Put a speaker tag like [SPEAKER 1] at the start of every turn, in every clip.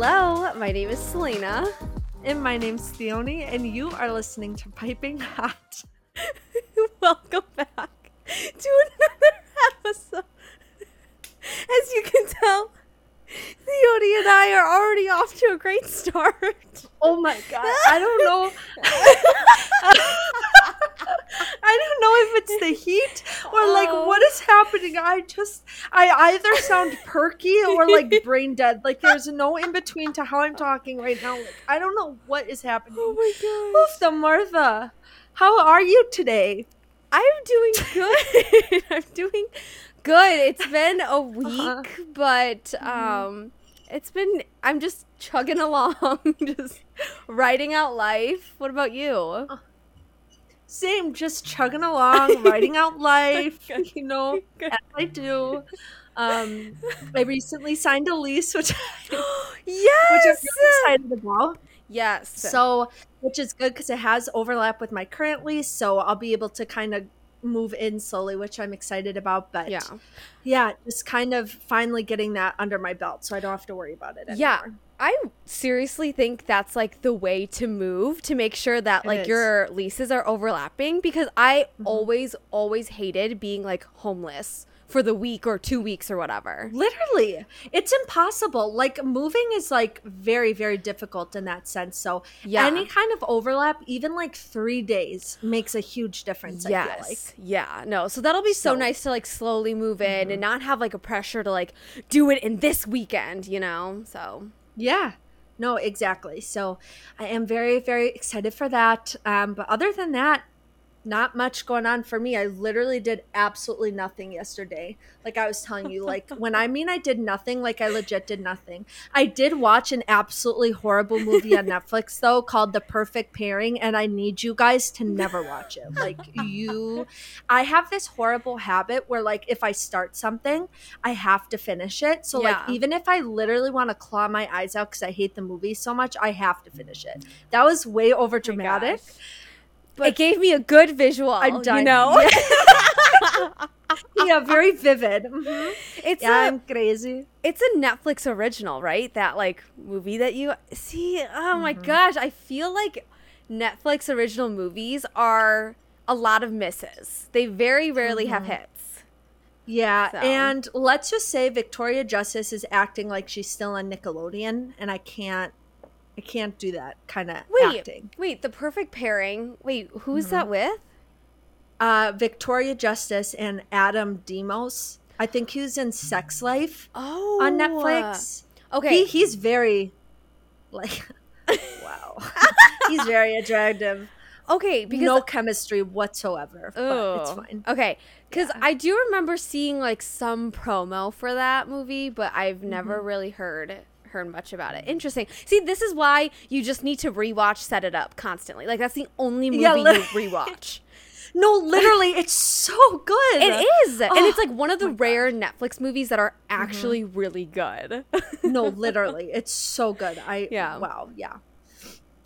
[SPEAKER 1] Hello, my name is Selena.
[SPEAKER 2] And my name's Theoni, and you are listening to Piping Hot.
[SPEAKER 1] Welcome back to another episode. As you can tell, Theoni and I are already off to a great start.
[SPEAKER 2] Oh my god, I don't know. I don't know if it's the heat or like
[SPEAKER 1] Oh.
[SPEAKER 2] what is happening. I just, I either sound perky or like brain dead. Like there's no in between to how I'm talking right now. Like, I don't know what is happening.
[SPEAKER 1] Oh my
[SPEAKER 2] god. The Martha. How are you today?
[SPEAKER 1] I'm doing good. I'm doing good. It's been a week,
[SPEAKER 2] Uh-huh.
[SPEAKER 1] but um it's been I'm just chugging along, just writing out life. What about you?
[SPEAKER 2] Same, just chugging along, writing out life, you know, as I do. Um, I recently signed a lease, which, which I'm really excited about.
[SPEAKER 1] Yes.
[SPEAKER 2] So, which is good because it has overlap with my current lease, so I'll be able to kind of move in slowly, which I'm excited about. But
[SPEAKER 1] yeah.
[SPEAKER 2] yeah, just kind of finally getting that under my belt, so I don't have to worry about it anymore.
[SPEAKER 1] Yeah. I seriously think that's like the way to move to make sure that like your leases are overlapping because I
[SPEAKER 2] Mhm.
[SPEAKER 1] always always hated being like homeless for the week or 2 weeks or whatever.
[SPEAKER 2] Literally, it's impossible. Like moving is like very, very difficult in that sense. So
[SPEAKER 1] Yeah.
[SPEAKER 2] any kind of overlap, even like three days, makes a huge difference. I feel like.
[SPEAKER 1] Yes. Yeah. No. So that'll be so,
[SPEAKER 2] So- Mm-hmm.
[SPEAKER 1] nice to like slowly move in and not have like a pressure to like do it in this weekend, you know? So
[SPEAKER 2] Yeah. No, exactly. So I am very, very excited for that. Um, but other than that, not much going on for me. I literally did absolutely nothing yesterday. Like I was telling you, like when I mean I did nothing, like I legit did nothing. I did watch an absolutely horrible movie on Netflix though called The Perfect Pairing, and I need you guys to never watch it. Like you I have this horrible habit where like if I start something, I have to finish it. So
[SPEAKER 1] Yeah.
[SPEAKER 2] like even if I literally want to claw my eyes out because I hate the movie so much, I have to finish it. That was way oh over dramatic.
[SPEAKER 1] But
[SPEAKER 2] But-
[SPEAKER 1] it gave me a good visual.
[SPEAKER 2] I'm
[SPEAKER 1] You know?
[SPEAKER 2] yeah, very vivid. Mhm.
[SPEAKER 1] it's
[SPEAKER 2] Yeah,
[SPEAKER 1] a
[SPEAKER 2] I'm crazy.
[SPEAKER 1] it's a Netflix original, right? That like movie that you see. Oh my
[SPEAKER 2] Mhm.
[SPEAKER 1] gosh, I feel like Netflix original movies are a lot of misses. They very rarely have
[SPEAKER 2] Mhm.
[SPEAKER 1] hits.
[SPEAKER 2] Yeah,
[SPEAKER 1] So.
[SPEAKER 2] and let's just say Victoria Justice is acting like she's still on Nickelodeon, and I can't, I can't do that kind of
[SPEAKER 1] Wait,
[SPEAKER 2] acting.
[SPEAKER 1] wait, the perfect pairing. Wait, who's
[SPEAKER 2] Mhm.
[SPEAKER 1] that with?
[SPEAKER 2] Uh, Victoria Justice and Adam Demos. I think he was in Sex Life
[SPEAKER 1] Oh,
[SPEAKER 2] on Netflix.
[SPEAKER 1] Okay,
[SPEAKER 2] He, he's very, like, wow, he's very attractive.
[SPEAKER 1] okay, because
[SPEAKER 2] no chemistry whatsoever, but it's fine.
[SPEAKER 1] Okay, because
[SPEAKER 2] Yeah.
[SPEAKER 1] I do remember seeing like some promo for that movie, but I've
[SPEAKER 2] Mm-hmm.
[SPEAKER 1] never really heard heard much about it. Interesting. See, this is why you just need to rewatch Set It Up constantly. Like that's the only movie
[SPEAKER 2] Yeah,
[SPEAKER 1] you rewatch.
[SPEAKER 2] No, literally, it's so good.
[SPEAKER 1] it is, and it's
[SPEAKER 2] Oh,
[SPEAKER 1] like one of the
[SPEAKER 2] my Mm-hmm.
[SPEAKER 1] rare Netflix movies that are actually really good.
[SPEAKER 2] no, literally, it's so good. I
[SPEAKER 1] Yeah.
[SPEAKER 2] Wow. Yeah.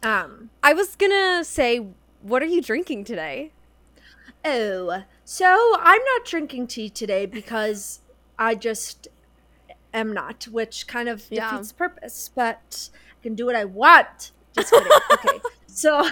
[SPEAKER 2] Um.
[SPEAKER 1] I was gonna say, what are you drinking today?
[SPEAKER 2] Oh, so I'm not drinking tea today because I just am not, which kind of
[SPEAKER 1] Yeah.
[SPEAKER 2] defeats the purpose. But I can do what I want. Just kidding. okay. So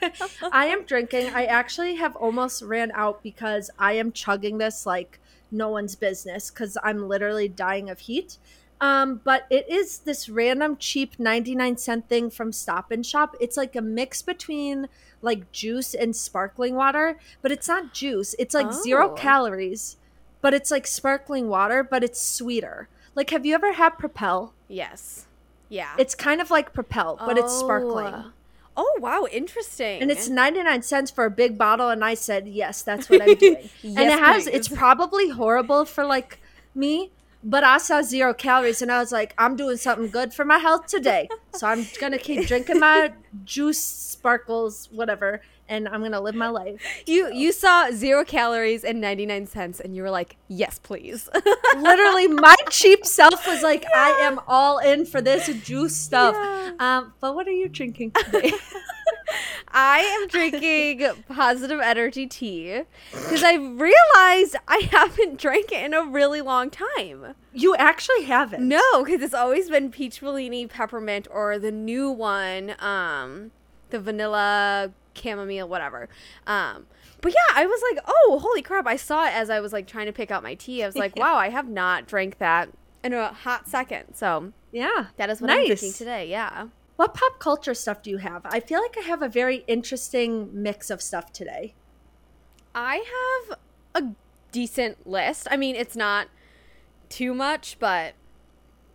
[SPEAKER 2] I am drinking. I actually have almost ran out because I am chugging this like no one's business because I'm literally dying of heat. Um, but it is this random cheap 99 cent thing from Stop and Shop. It's like a mix between like juice and sparkling water, but it's not juice. It's like zero calories, but it's like sparkling water, but it's sweeter. Like, have you ever had Propel?
[SPEAKER 1] Yes. Yeah.
[SPEAKER 2] It's kind of like Propel, but it's sparkling.
[SPEAKER 1] Oh. Oh wow, interesting.
[SPEAKER 2] And it's 99 cents for a big bottle. And I said, yes, that's what I'm doing. and
[SPEAKER 1] Yes,
[SPEAKER 2] it has, it's probably horrible for like me, but I saw zero calories and I was like, I'm doing something good for my health today. So I'm going to keep drinking my juice, sparkles, whatever. And I'm going to live my life.
[SPEAKER 1] You you saw zero calories and ninety nine cents, and you were like, "Yes, please."
[SPEAKER 2] Literally, my cheap self was like, I am all in for this juice stuff.
[SPEAKER 1] Yeah.
[SPEAKER 2] Um, but what are you drinking today?
[SPEAKER 1] I am drinking positive energy tea because I realized I haven't drank it in a really long time.
[SPEAKER 2] You actually haven't.
[SPEAKER 1] No, because it's always been peach Bellini peppermint or the new one, um, the vanilla chamomile, whatever. Um, but yeah, I was like, oh, holy crap! I saw it as I was like trying to pick out my tea. I was like, wow, I have not drank that in a hot second. So
[SPEAKER 2] Yeah.
[SPEAKER 1] that is what I'm drinking today. Yeah.
[SPEAKER 2] What pop culture stuff do you have? I feel like I have a very interesting mix of stuff today.
[SPEAKER 1] I have a decent list. I mean, it's not too much, but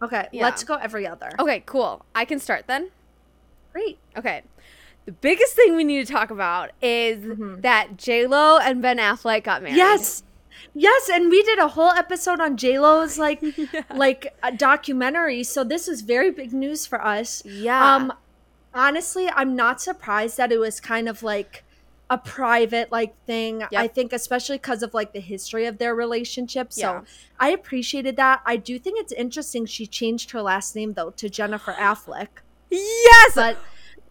[SPEAKER 2] Okay,
[SPEAKER 1] Yeah.
[SPEAKER 2] let's go every other.
[SPEAKER 1] okay, cool. I can start then.
[SPEAKER 2] great.
[SPEAKER 1] Okay. The biggest thing we need to talk about is
[SPEAKER 2] Mhm.
[SPEAKER 1] that J Lo and Ben Affleck got married.
[SPEAKER 2] Yes. Yes, and we did a whole episode on J Lo's like like a documentary. So this is very big news for us.
[SPEAKER 1] Yeah.
[SPEAKER 2] Um honestly, I'm not surprised that it was kind of like a private like thing.
[SPEAKER 1] Yep.
[SPEAKER 2] I think especially because of like the history of their relationship. So
[SPEAKER 1] Yeah.
[SPEAKER 2] I appreciated that. I do think it's interesting she changed her last name though to Jennifer Affleck.
[SPEAKER 1] yes.
[SPEAKER 2] But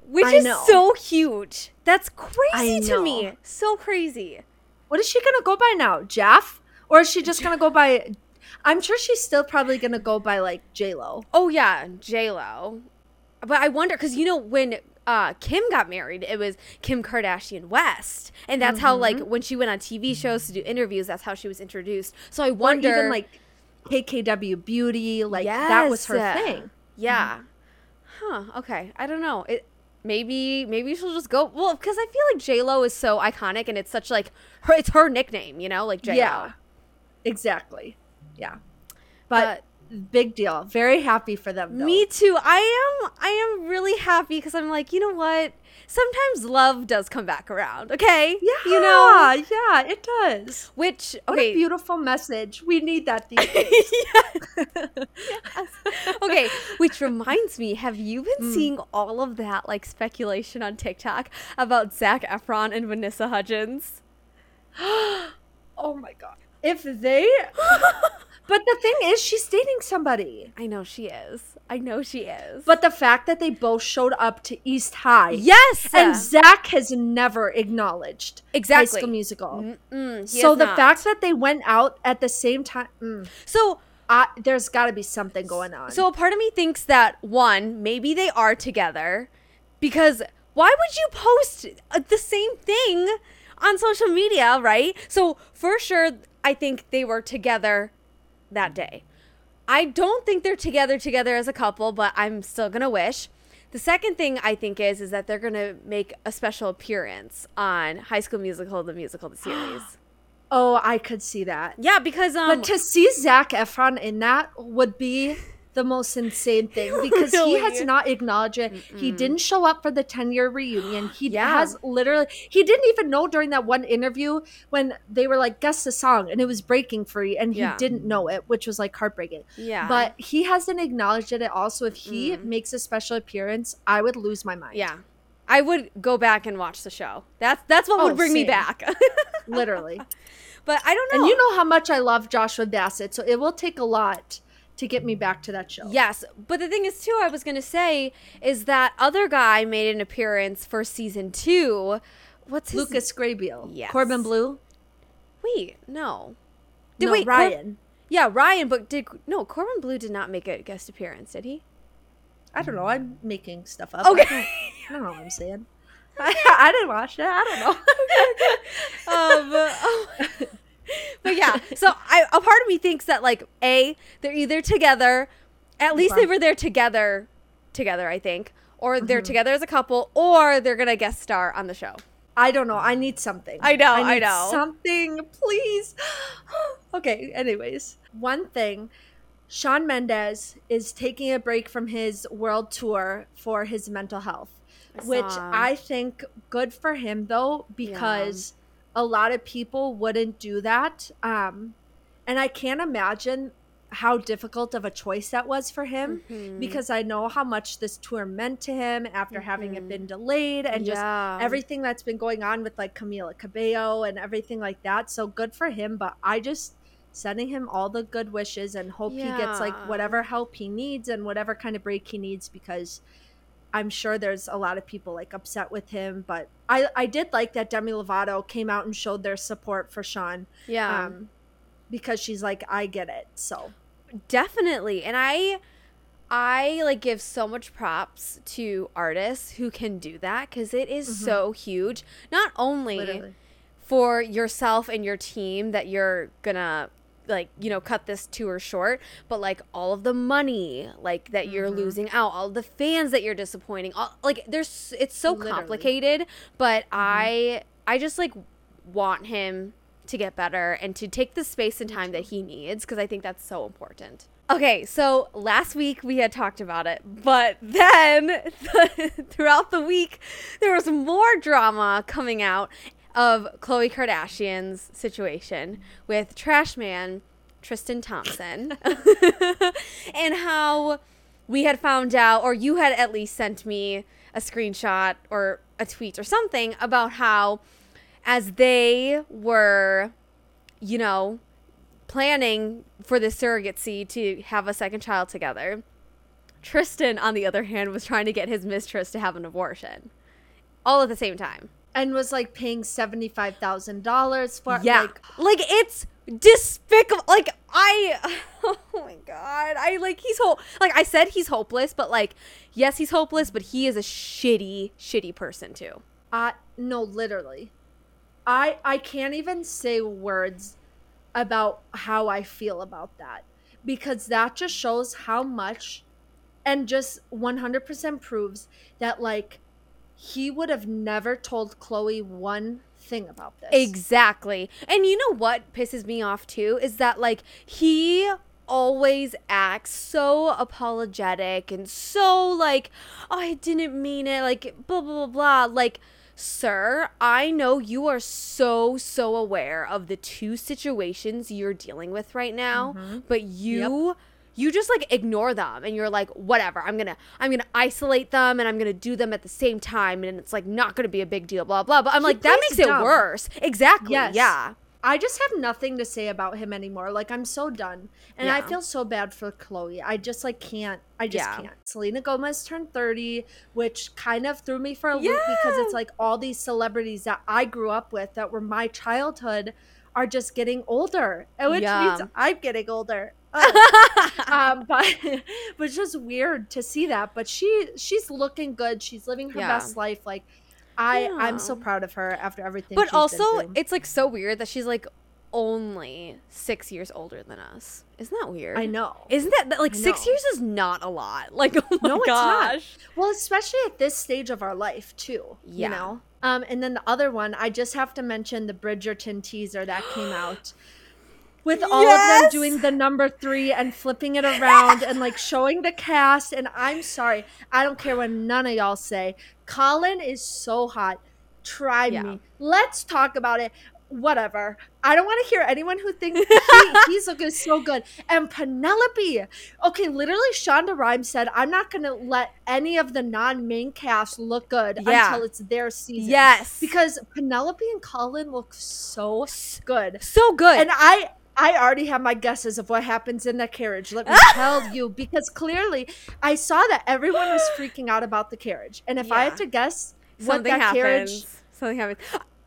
[SPEAKER 1] which
[SPEAKER 2] I
[SPEAKER 1] is
[SPEAKER 2] know.
[SPEAKER 1] so huge. That's crazy to me. So crazy.
[SPEAKER 2] what is she gonna go by now? Jeff? Or is she just gonna go by I'm sure she's still probably gonna go by like J Lo.
[SPEAKER 1] Oh yeah, J Lo. But I wonder because you know when uh, Kim got married, it was Kim Kardashian West, and that's how like
[SPEAKER 2] Mm-hmm.
[SPEAKER 1] when she went on TV shows to do interviews, that's how she was introduced. So I
[SPEAKER 2] Or
[SPEAKER 1] wonder,
[SPEAKER 2] even like KKW Beauty, like that was her thing.
[SPEAKER 1] yeah, huh? Okay, I don't know. It maybe maybe she'll just go well because I feel like J Lo is so iconic and it's such like her it's her nickname, you know, like J Lo.
[SPEAKER 2] Yeah. Exactly. Yeah. But, big deal. Very happy for them. Though.
[SPEAKER 1] Me too. I am I am really happy because I'm like, you know what? Sometimes love does come back around, okay?
[SPEAKER 2] Yeah.
[SPEAKER 1] You know?
[SPEAKER 2] Yeah, it does.
[SPEAKER 1] Which
[SPEAKER 2] What a
[SPEAKER 1] okay.
[SPEAKER 2] beautiful message. We need that these days.
[SPEAKER 1] okay, which reminds me, have you been
[SPEAKER 2] Hmm.
[SPEAKER 1] seeing all of that like speculation on TikTok about Zac Efron and Vanessa Hudgens?
[SPEAKER 2] oh my god. If they But the thing is she's dating somebody.
[SPEAKER 1] I know she is. I know she is.
[SPEAKER 2] But the fact that they both showed up to East High.
[SPEAKER 1] yes,
[SPEAKER 2] And Zac has never acknowledged
[SPEAKER 1] Exactly.
[SPEAKER 2] High School Musical. So the
[SPEAKER 1] not.
[SPEAKER 2] fact that they went out at the same time, mm,
[SPEAKER 1] so
[SPEAKER 2] I, there's got to be something going on.
[SPEAKER 1] So a part of me thinks that one, maybe they are together because why would you post uh, the same thing on social media, right? So for sure, I think they were together that day. I don't think they're together together as a couple, but I'm still gonna wish. The second thing I think is is that they're gonna make a special appearance on High School Musical, the musical, the series.
[SPEAKER 2] oh, I could see that.
[SPEAKER 1] yeah, because um,
[SPEAKER 2] But to see Zac Efron in that would be the most insane thing because he has not acknowledged it. He didn't show up for the 10 year reunion. He
[SPEAKER 1] Yeah.
[SPEAKER 2] has literally, he didn't even know during that one interview when they were like, guess the song, and it was Breaking Free, and he
[SPEAKER 1] Yeah.
[SPEAKER 2] didn't know it, which was like heartbreaking.
[SPEAKER 1] yeah,
[SPEAKER 2] But he hasn't acknowledged it at all. So if he mm. makes a special appearance, I would lose my mind.
[SPEAKER 1] Yeah. I would go back and watch the show. That's that's what
[SPEAKER 2] Oh,
[SPEAKER 1] would bring me back.
[SPEAKER 2] Literally.
[SPEAKER 1] but I don't know.
[SPEAKER 2] And you know how much I love Joshua Bassett, so it will take a lot to get me back to that show.
[SPEAKER 1] Yes, but the thing is too I was going to say is that other guy made an appearance for season 2. What's his
[SPEAKER 2] Lucas Grabeel.
[SPEAKER 1] Yes.
[SPEAKER 2] Corbin Bleu.
[SPEAKER 1] Wait, no. Did
[SPEAKER 2] no,
[SPEAKER 1] wait, Cor-
[SPEAKER 2] Ryan.
[SPEAKER 1] yeah, Ryan, but did no, Corbin Bleu did not make a guest appearance, did he?
[SPEAKER 2] I don't know. I'm making stuff up.
[SPEAKER 1] Okay.
[SPEAKER 2] I don't, I don't know what I'm saying. I, I didn't watch it. I don't know.
[SPEAKER 1] um, oh. but yeah, so I a part of me thinks that like a they're either together, at least they were there together, together I think, or they're
[SPEAKER 2] Mm-hmm.
[SPEAKER 1] together as a couple, or they're gonna guest star on the show.
[SPEAKER 2] I don't know. I need something.
[SPEAKER 1] I know, I
[SPEAKER 2] need
[SPEAKER 1] know.
[SPEAKER 2] Something, please. okay. Anyways, one thing. Shawn Mendes is taking a break from his world tour for his mental health,
[SPEAKER 1] I
[SPEAKER 2] which. I think good for him though because a lot of people wouldn't do that. Um, and I can't imagine how difficult of a choice that was for him
[SPEAKER 1] Mhm.
[SPEAKER 2] because I know how much this tour meant to him after having it been delayed and just everything that's been going on with like Camila Cabello and everything like that. So good for him, but I just sending him all the good wishes and hope he gets like whatever help he needs and whatever kind of break he needs because I'm sure there's a lot of people like upset with him, but I I did like that Demi Lovato came out and showed their support for Shawn.
[SPEAKER 1] Yeah.
[SPEAKER 2] Um, because she's like, I get it. So
[SPEAKER 1] definitely and i i like give so much props to artists who can do that because it is
[SPEAKER 2] Mhm.
[SPEAKER 1] so huge not only
[SPEAKER 2] literally,
[SPEAKER 1] for yourself and your team that you're gonna like you know cut this tour short but like all of the money like that you're
[SPEAKER 2] Mhm.
[SPEAKER 1] losing out all the fans that you're disappointing all like there's it's so
[SPEAKER 2] Literally.
[SPEAKER 1] complicated but i i just like want him to get better and to take the space and time that he needs because i think that's so important okay so last week we had talked about it but then throughout the week there was more drama coming out of Khloe Kardashian's situation with Trash Man Tristan Thompson and how we had found out, or you had at least sent me a screenshot or a tweet or something about how, as they were, you know, planning for the surrogacy to have a second child together, Tristan, on the other hand, was trying to get his mistress to have an abortion all at the same time.
[SPEAKER 2] And was like paying seventy five thousand dollars for
[SPEAKER 1] Yeah.
[SPEAKER 2] like
[SPEAKER 1] Like, it's despicable. Like I oh my god. I like he's ho- like I said he's hopeless, but like yes, he's hopeless, but he is a shitty shitty person too.
[SPEAKER 2] I no, literally. I I can't even say words about how I feel about that because that just shows how much and just 100% proves that like he would have never told Khloe one thing about this.
[SPEAKER 1] Exactly. And you know what pisses me off too is that like he always acts so apologetic and so like oh, I didn't mean it like blah blah blah blah like sir I know you are so so aware of the two situations you're dealing with right now
[SPEAKER 2] Mhm.
[SPEAKER 1] but you you just like ignore them and you're like whatever i'm gonna i'm gonna isolate them and i'm gonna do them at the same time and it's like not gonna be a big deal blah blah but i'm
[SPEAKER 2] He
[SPEAKER 1] like that makes
[SPEAKER 2] dumb.
[SPEAKER 1] it worse exactly
[SPEAKER 2] Yes.
[SPEAKER 1] yeah
[SPEAKER 2] I just have nothing to say about him anymore. Like I'm so done. And I feel so bad for Khloe. I just like can't I just
[SPEAKER 1] Yeah.
[SPEAKER 2] can't. Selena Gomez turned 30, which kind of threw me for a loop because it's like all these celebrities that I grew up with that were my childhood are just getting older. Which
[SPEAKER 1] Yeah.
[SPEAKER 2] means I'm getting older. Um but but it's just weird to see that. But she she's looking good. She's living her
[SPEAKER 1] Yeah.
[SPEAKER 2] best life. Like I I'm so proud of her after everything.
[SPEAKER 1] but also it's like so weird that she's like only six years older than us isn't that weird
[SPEAKER 2] I know.
[SPEAKER 1] isn't that like six years is not a lot like oh my
[SPEAKER 2] No, it's not. Well, especially at this stage of our life, too.
[SPEAKER 1] Yeah.
[SPEAKER 2] You know? Um, and then the other one, I just have to mention the Bridgerton teaser that came out. With all of them doing the number three and flipping it around and like showing the cast. And I'm sorry, I don't care what none of y'all say. Colin is so hot. Try
[SPEAKER 1] Yeah.
[SPEAKER 2] me. Let's talk about it. Whatever. I don't want to hear anyone who thinks he, he's looking so good. And Penelope. Okay, literally, Shonda Rhimes said, I'm not going to let any of the non main cast look good
[SPEAKER 1] Yeah.
[SPEAKER 2] until it's their season.
[SPEAKER 1] yes
[SPEAKER 2] Because Penelope and Colin look so good.
[SPEAKER 1] so good
[SPEAKER 2] And I. I already have my guesses of what happens in the carriage. Let me tell you, because clearly I saw that everyone was freaking out about the carriage. And if I
[SPEAKER 1] Yeah.
[SPEAKER 2] had to guess what
[SPEAKER 1] something
[SPEAKER 2] that
[SPEAKER 1] happens
[SPEAKER 2] carriage,
[SPEAKER 1] something happens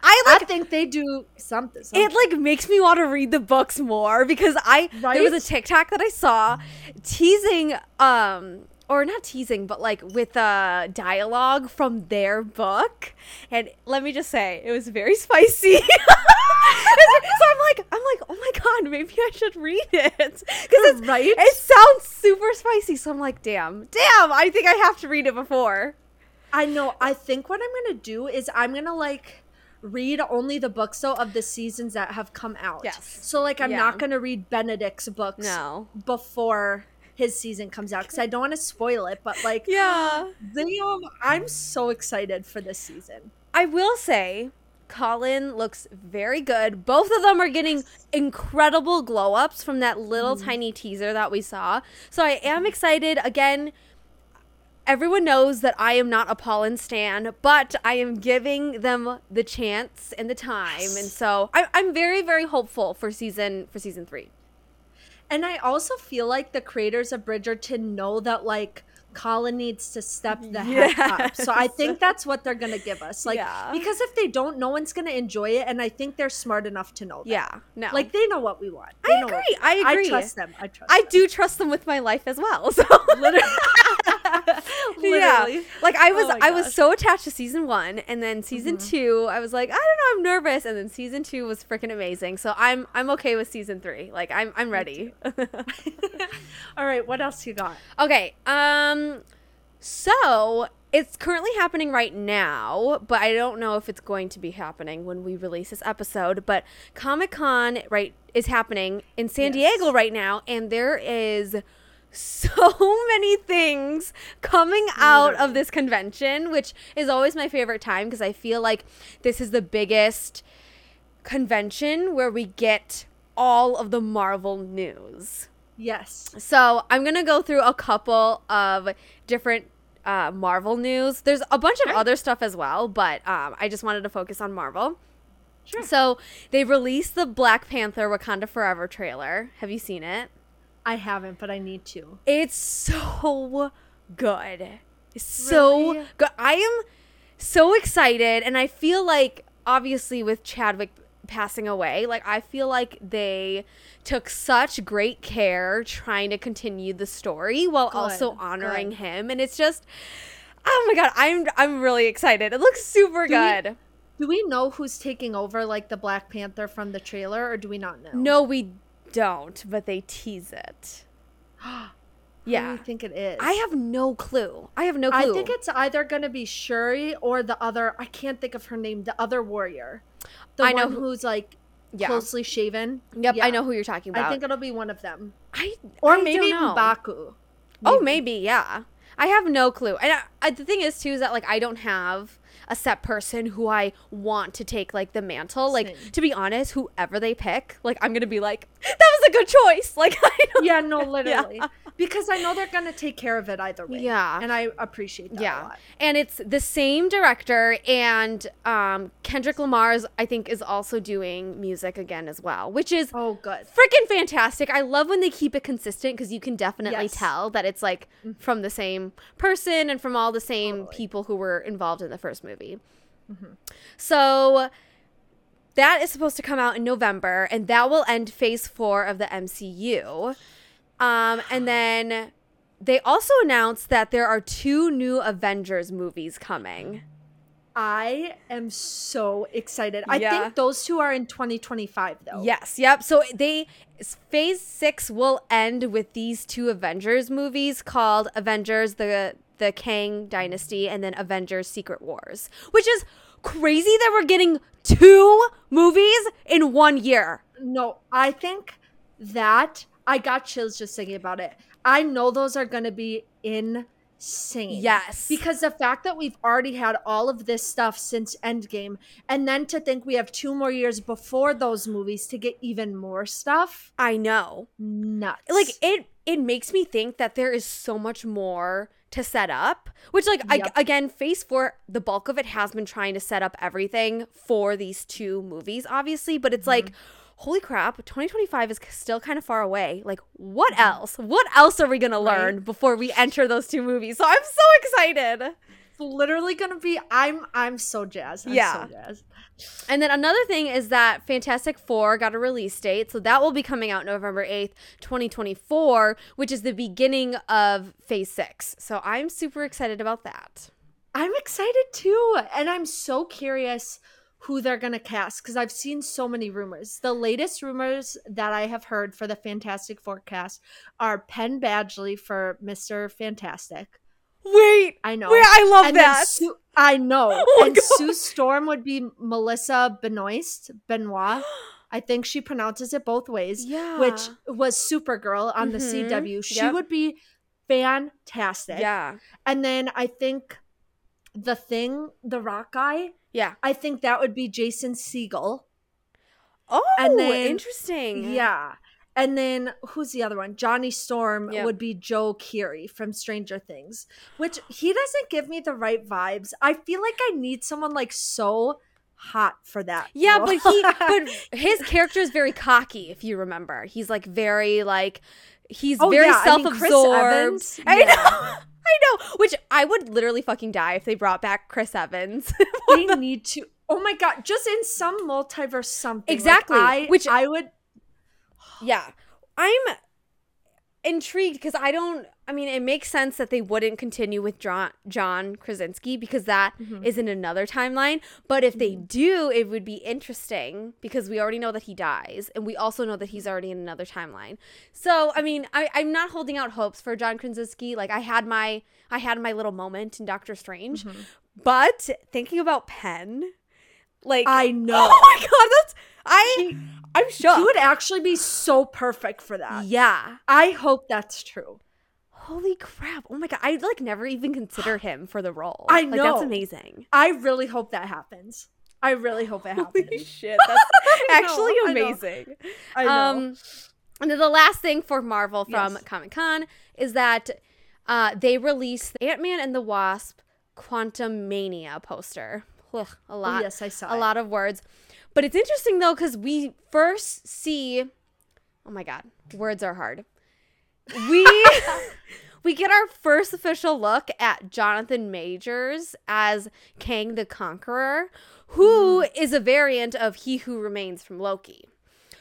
[SPEAKER 1] i like
[SPEAKER 2] I think they do something.
[SPEAKER 1] it like makes me want to read the books more because I there was a TikTok that I saw teasing um or not teasing but like with uh dialogue from their book and let me just say it was very spicy. so I'm like I'm like oh my god maybe I should read it cuz it's
[SPEAKER 2] right?
[SPEAKER 1] it sounds super spicy so I'm like damn damn I think I have to read it before.
[SPEAKER 2] I know. I think what I'm gonna do is I'm gonna like read only the books though of the seasons that have come out.
[SPEAKER 1] Yes.
[SPEAKER 2] So like I'm
[SPEAKER 1] Yeah.
[SPEAKER 2] not gonna read Benedict's books
[SPEAKER 1] No.
[SPEAKER 2] before his season comes out because I don't want to spoil it. But like,
[SPEAKER 1] Yeah.
[SPEAKER 2] I'm so excited for this season.
[SPEAKER 1] I will say, Colin looks very good. Both of them are getting incredible glow ups from that little mm-hmm. tiny teaser that we saw. So I am excited. Again, everyone knows that I am not a Polin stan, but I am giving them the chance and the time, and so I, I'm very, very hopeful for season for season three.
[SPEAKER 2] And I also feel like the creators of Bridgerton know that like Colin needs to step the mm-hmm. heck up. So I think that's what they're gonna give us. Like
[SPEAKER 1] Yeah.
[SPEAKER 2] because if they don't, no one's gonna enjoy it, and I think they're smart enough to know that.
[SPEAKER 1] Yeah, no.
[SPEAKER 2] Like they know what we want. They
[SPEAKER 1] I agree. I agree.
[SPEAKER 2] I trust them. I trust.
[SPEAKER 1] I
[SPEAKER 2] them.
[SPEAKER 1] do trust them with my life as well. So
[SPEAKER 2] literally.
[SPEAKER 1] Yeah. Like I was
[SPEAKER 2] Oh
[SPEAKER 1] I was so attached to season 1 and then season
[SPEAKER 2] Mhm.
[SPEAKER 1] 2 I was like I don't know I'm nervous and then season 2 was freaking amazing. So I'm I'm okay with season 3. Like I'm I'm ready.
[SPEAKER 2] All right. What else you got?
[SPEAKER 1] okay. Um so it's currently happening right now, but I don't know if it's going to be happening when we release this episode, but Comic-Con right is happening in San
[SPEAKER 2] Yes.
[SPEAKER 1] Diego right now and there is so many things coming out of this convention, which is always my favorite time because I feel like this is the biggest convention where we get all of the Marvel news.
[SPEAKER 2] Yes.
[SPEAKER 1] So I'm gonna go through a couple of different uh, Marvel news. There's a bunch of
[SPEAKER 2] Sure.
[SPEAKER 1] other stuff as well, but um, I just wanted to focus on Marvel.
[SPEAKER 2] Sure.
[SPEAKER 1] So they released the Black Panther Wakanda Forever trailer. Have you seen it?
[SPEAKER 2] I haven't, but I need to.
[SPEAKER 1] It's so good. It's so
[SPEAKER 2] Really?
[SPEAKER 1] good. I am so excited, and I feel like obviously with Chadwick passing away, like I feel like they took such great care trying to continue the story while also honoring
[SPEAKER 2] good.
[SPEAKER 1] him, and it's just. Oh my god, I'm I'm really excited. It looks super
[SPEAKER 2] Do we-
[SPEAKER 1] good.
[SPEAKER 2] Do we know who's taking over, like the Black Panther from the trailer, or do we not know?
[SPEAKER 1] no, we don't, but they tease it. Yeah.
[SPEAKER 2] you think it is?
[SPEAKER 1] I have no clue. I have no clue.
[SPEAKER 2] I think it's either going to be Shuri or the other. I can't think of her name. The other warrior, the
[SPEAKER 1] I know
[SPEAKER 2] one
[SPEAKER 1] who-
[SPEAKER 2] who's like
[SPEAKER 1] Yeah.
[SPEAKER 2] closely shaven.
[SPEAKER 1] Yep,
[SPEAKER 2] Yeah.
[SPEAKER 1] I know who you're talking about.
[SPEAKER 2] I think it'll be one of them,
[SPEAKER 1] I
[SPEAKER 2] or
[SPEAKER 1] I
[SPEAKER 2] maybe
[SPEAKER 1] don't know.
[SPEAKER 2] Mbaku.
[SPEAKER 1] Oh, maybe, yeah. I have no clue. And I, I, the thing is, too, is that like I don't have a set person who I want to take like the mantle. Like
[SPEAKER 2] Same.
[SPEAKER 1] to be honest, whoever they pick, like I'm gonna be like, that was a good choice. Like I don't.
[SPEAKER 2] Yeah, no, literally, because I know they're going to take care of it either way.
[SPEAKER 1] Yeah.
[SPEAKER 2] and I appreciate that a
[SPEAKER 1] Yeah,
[SPEAKER 2] lot.
[SPEAKER 1] and it's the same director, and um, Kendrick Lamar's I think is also doing music again as well, which is
[SPEAKER 2] Oh, good.
[SPEAKER 1] freaking fantastic. I love when they keep it consistent because you can definitely
[SPEAKER 2] Yes.
[SPEAKER 1] tell that it's like from the same person and from all the same
[SPEAKER 2] Totally.
[SPEAKER 1] people who were involved in the first movie. So that is supposed to come out in November, and that will end phase four of the MCU. Um, and then they also announced that there are two new Avengers movies coming.
[SPEAKER 2] I am so excited. I
[SPEAKER 1] Yeah.
[SPEAKER 2] think those two are in 2025 though.
[SPEAKER 1] Yes, yep. So they phase 6 will end with these two Avengers movies called Avengers the the Kang Dynasty and then Avengers Secret Wars, which is crazy that we're getting two movies in one year.
[SPEAKER 2] No, I think that I got chills just thinking about it. I know those are going to be insane.
[SPEAKER 1] Yes.
[SPEAKER 2] Because the fact that we've already had all of this stuff since Endgame, and then to think we have two more years before those movies to get even more stuff,
[SPEAKER 1] I know.
[SPEAKER 2] nuts.
[SPEAKER 1] Like it it makes me think that there is so much more to set up, which like I, again, Phase 4 the bulk of it has been trying to set up everything for these two movies obviously, but it's like mm-hmm. Holy crap 2025 is still kind of far away like what mm-hmm. else what else are we gonna
[SPEAKER 2] Right.
[SPEAKER 1] learn before we enter those two movies so i'm so excited
[SPEAKER 2] It's literally going to be. I'm. I'm so jazzed. I'm
[SPEAKER 1] Yeah.
[SPEAKER 2] So jazzed.
[SPEAKER 1] And then another thing is that Fantastic Four got a release date. So that will be coming out November 8th, 2024, which is the beginning of phase six. So I'm super excited about that.
[SPEAKER 2] I'm excited too. And I'm so curious who they're going to cast because I've seen so many rumors. The latest rumors that I have heard for the Fantastic Four cast are Penn Badgley for Mr. Fantastic.
[SPEAKER 1] Wait.
[SPEAKER 2] I know.
[SPEAKER 1] Wait, I love
[SPEAKER 2] And
[SPEAKER 1] that.
[SPEAKER 2] Sue, I know.
[SPEAKER 1] Oh
[SPEAKER 2] and
[SPEAKER 1] God.
[SPEAKER 2] Sue Storm would be Melissa Benoist, Benoit. I think she pronounces it both ways.
[SPEAKER 1] Yeah.
[SPEAKER 2] Which was Supergirl on the
[SPEAKER 1] Mhm.
[SPEAKER 2] CW. She
[SPEAKER 1] Yep.
[SPEAKER 2] would be fantastic.
[SPEAKER 1] yeah.
[SPEAKER 2] And then I think the thing, the rock guy,
[SPEAKER 1] Yeah.
[SPEAKER 2] I think that would be Jason Segel.
[SPEAKER 1] Oh,
[SPEAKER 2] And then-
[SPEAKER 1] interesting.
[SPEAKER 2] Yeah. And then who's the other one? Johnny Storm
[SPEAKER 1] Yep.
[SPEAKER 2] would be Joe Keery from Stranger Things, which he doesn't give me the right vibes. I feel like I need someone like so hot for that.
[SPEAKER 1] Yeah,
[SPEAKER 2] role.
[SPEAKER 1] but he but his character is very cocky, if you remember. He's like very like he's
[SPEAKER 2] Oh,
[SPEAKER 1] very
[SPEAKER 2] yeah, I mean, Chris
[SPEAKER 1] self-absorbed.
[SPEAKER 2] Evans,
[SPEAKER 1] I
[SPEAKER 2] yeah.
[SPEAKER 1] know. I know. Which I would literally fucking die if they brought back Chris Evans.
[SPEAKER 2] they need to. Oh my god! Just in some multiverse, something like,
[SPEAKER 1] Exactly,
[SPEAKER 2] I,
[SPEAKER 1] which-
[SPEAKER 2] I would.
[SPEAKER 1] yeah. I'm intrigued because I don't I mean it makes sense that they wouldn't continue with John John Krasinski because that
[SPEAKER 2] Mhm.
[SPEAKER 1] is in another timeline. But if they do, it would be interesting because we already know that he dies, and we also know that he's already in another timeline. So I mean, I, I'm not holding out hopes for John Krasinski. Like I had my I had my little moment in Doctor Strange,
[SPEAKER 2] Mhm.
[SPEAKER 1] but thinking about Penn, like
[SPEAKER 2] I know.
[SPEAKER 1] oh my god, that's I
[SPEAKER 2] He,
[SPEAKER 1] I'm shocked.
[SPEAKER 2] he would actually be so perfect for that.
[SPEAKER 1] yeah.
[SPEAKER 2] I hope that's true.
[SPEAKER 1] Holy crap! Oh my god, I'd like never even consider him for the role.
[SPEAKER 2] I
[SPEAKER 1] Like that's amazing.
[SPEAKER 2] I really hope that happens. I really hope it happens.
[SPEAKER 1] Holy shit, that's
[SPEAKER 2] I know,
[SPEAKER 1] actually
[SPEAKER 2] I know.
[SPEAKER 1] amazing.
[SPEAKER 2] I know.
[SPEAKER 1] Um, and then the last thing for Marvel from
[SPEAKER 2] Yes.
[SPEAKER 1] Comic Con is that uh, they released the Ant Man and the Wasp Quantumania poster. Ugh, a
[SPEAKER 2] Oh,
[SPEAKER 1] lot,
[SPEAKER 2] yes, I saw
[SPEAKER 1] a
[SPEAKER 2] it.
[SPEAKER 1] lot of words. But it's interesting though because we first see. Oh my god, words are hard. We we get our first official look at Jonathan Majors as Kang the Conqueror, who is a variant of He Who Remains from Loki.